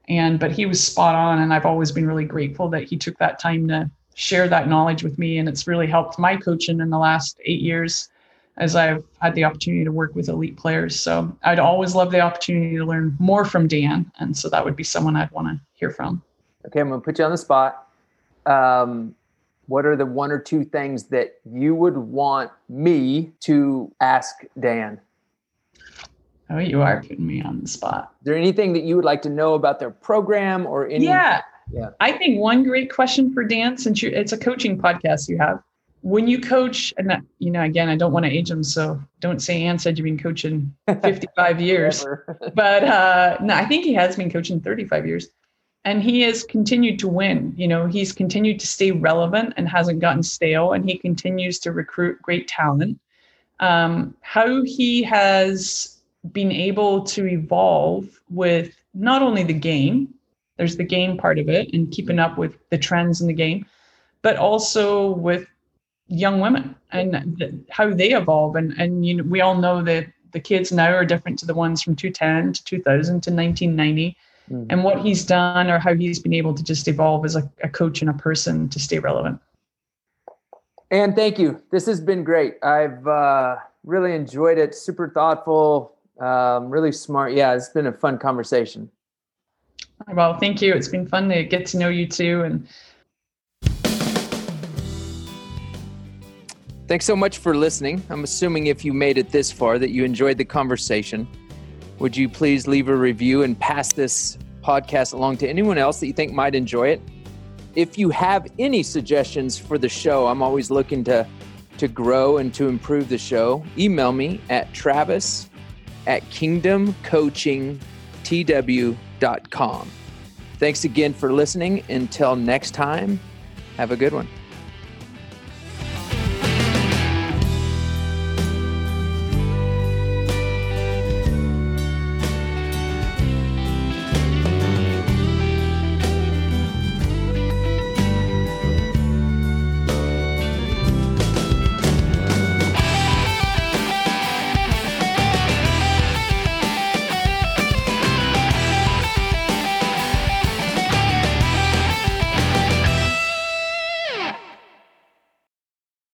and but he was spot on, and I've always been really grateful that he took that time to share that knowledge with me. And it's really helped my coaching in the last eight years as I've had the opportunity to work with elite players. So I'd always love the opportunity to learn more from Dan. And so that would be someone I'd want to hear from. Okay, I'm going to put you on the spot. Um, what are the one or two things that you would want me to ask Dan? Oh, you are putting me on the spot. Is there anything that you would like to know about their program or any? Yeah, yeah. I think one great question for Dan, since you it's a coaching podcast you have, when you coach, and that, you know, again, I don't want to age them, so don't say Ann said you've been coaching 55 years, but uh, no, I think he has been coaching 35 years, and he has continued to win. You know, he's continued to stay relevant and hasn't gotten stale, and he continues to recruit great talent. Um, how he has been able to evolve with not only the game there's the game part of it and keeping up with the trends in the game, but also with young women and th- how they evolve. And, and you know, we all know that the kids now are different to the ones from 2010 to 2000 to 1990. Mm. And what he's done or how he's been able to just evolve as a, a coach and a person to stay relevant. And thank you. This has been great. I've uh, really enjoyed it. Super thoughtful, um, really smart. Yeah, it's been a fun conversation. Well, thank you. It's been fun to get to know you too. And thanks so much for listening. I'm assuming if you made it this far that you enjoyed the conversation. Would you please leave a review and pass this podcast along to anyone else that you think might enjoy it? If you have any suggestions for the show, I'm always looking to to grow and to improve the show. Email me at travis at kingdomcoachingtw.com. Thanks again for listening. Until next time, have a good one.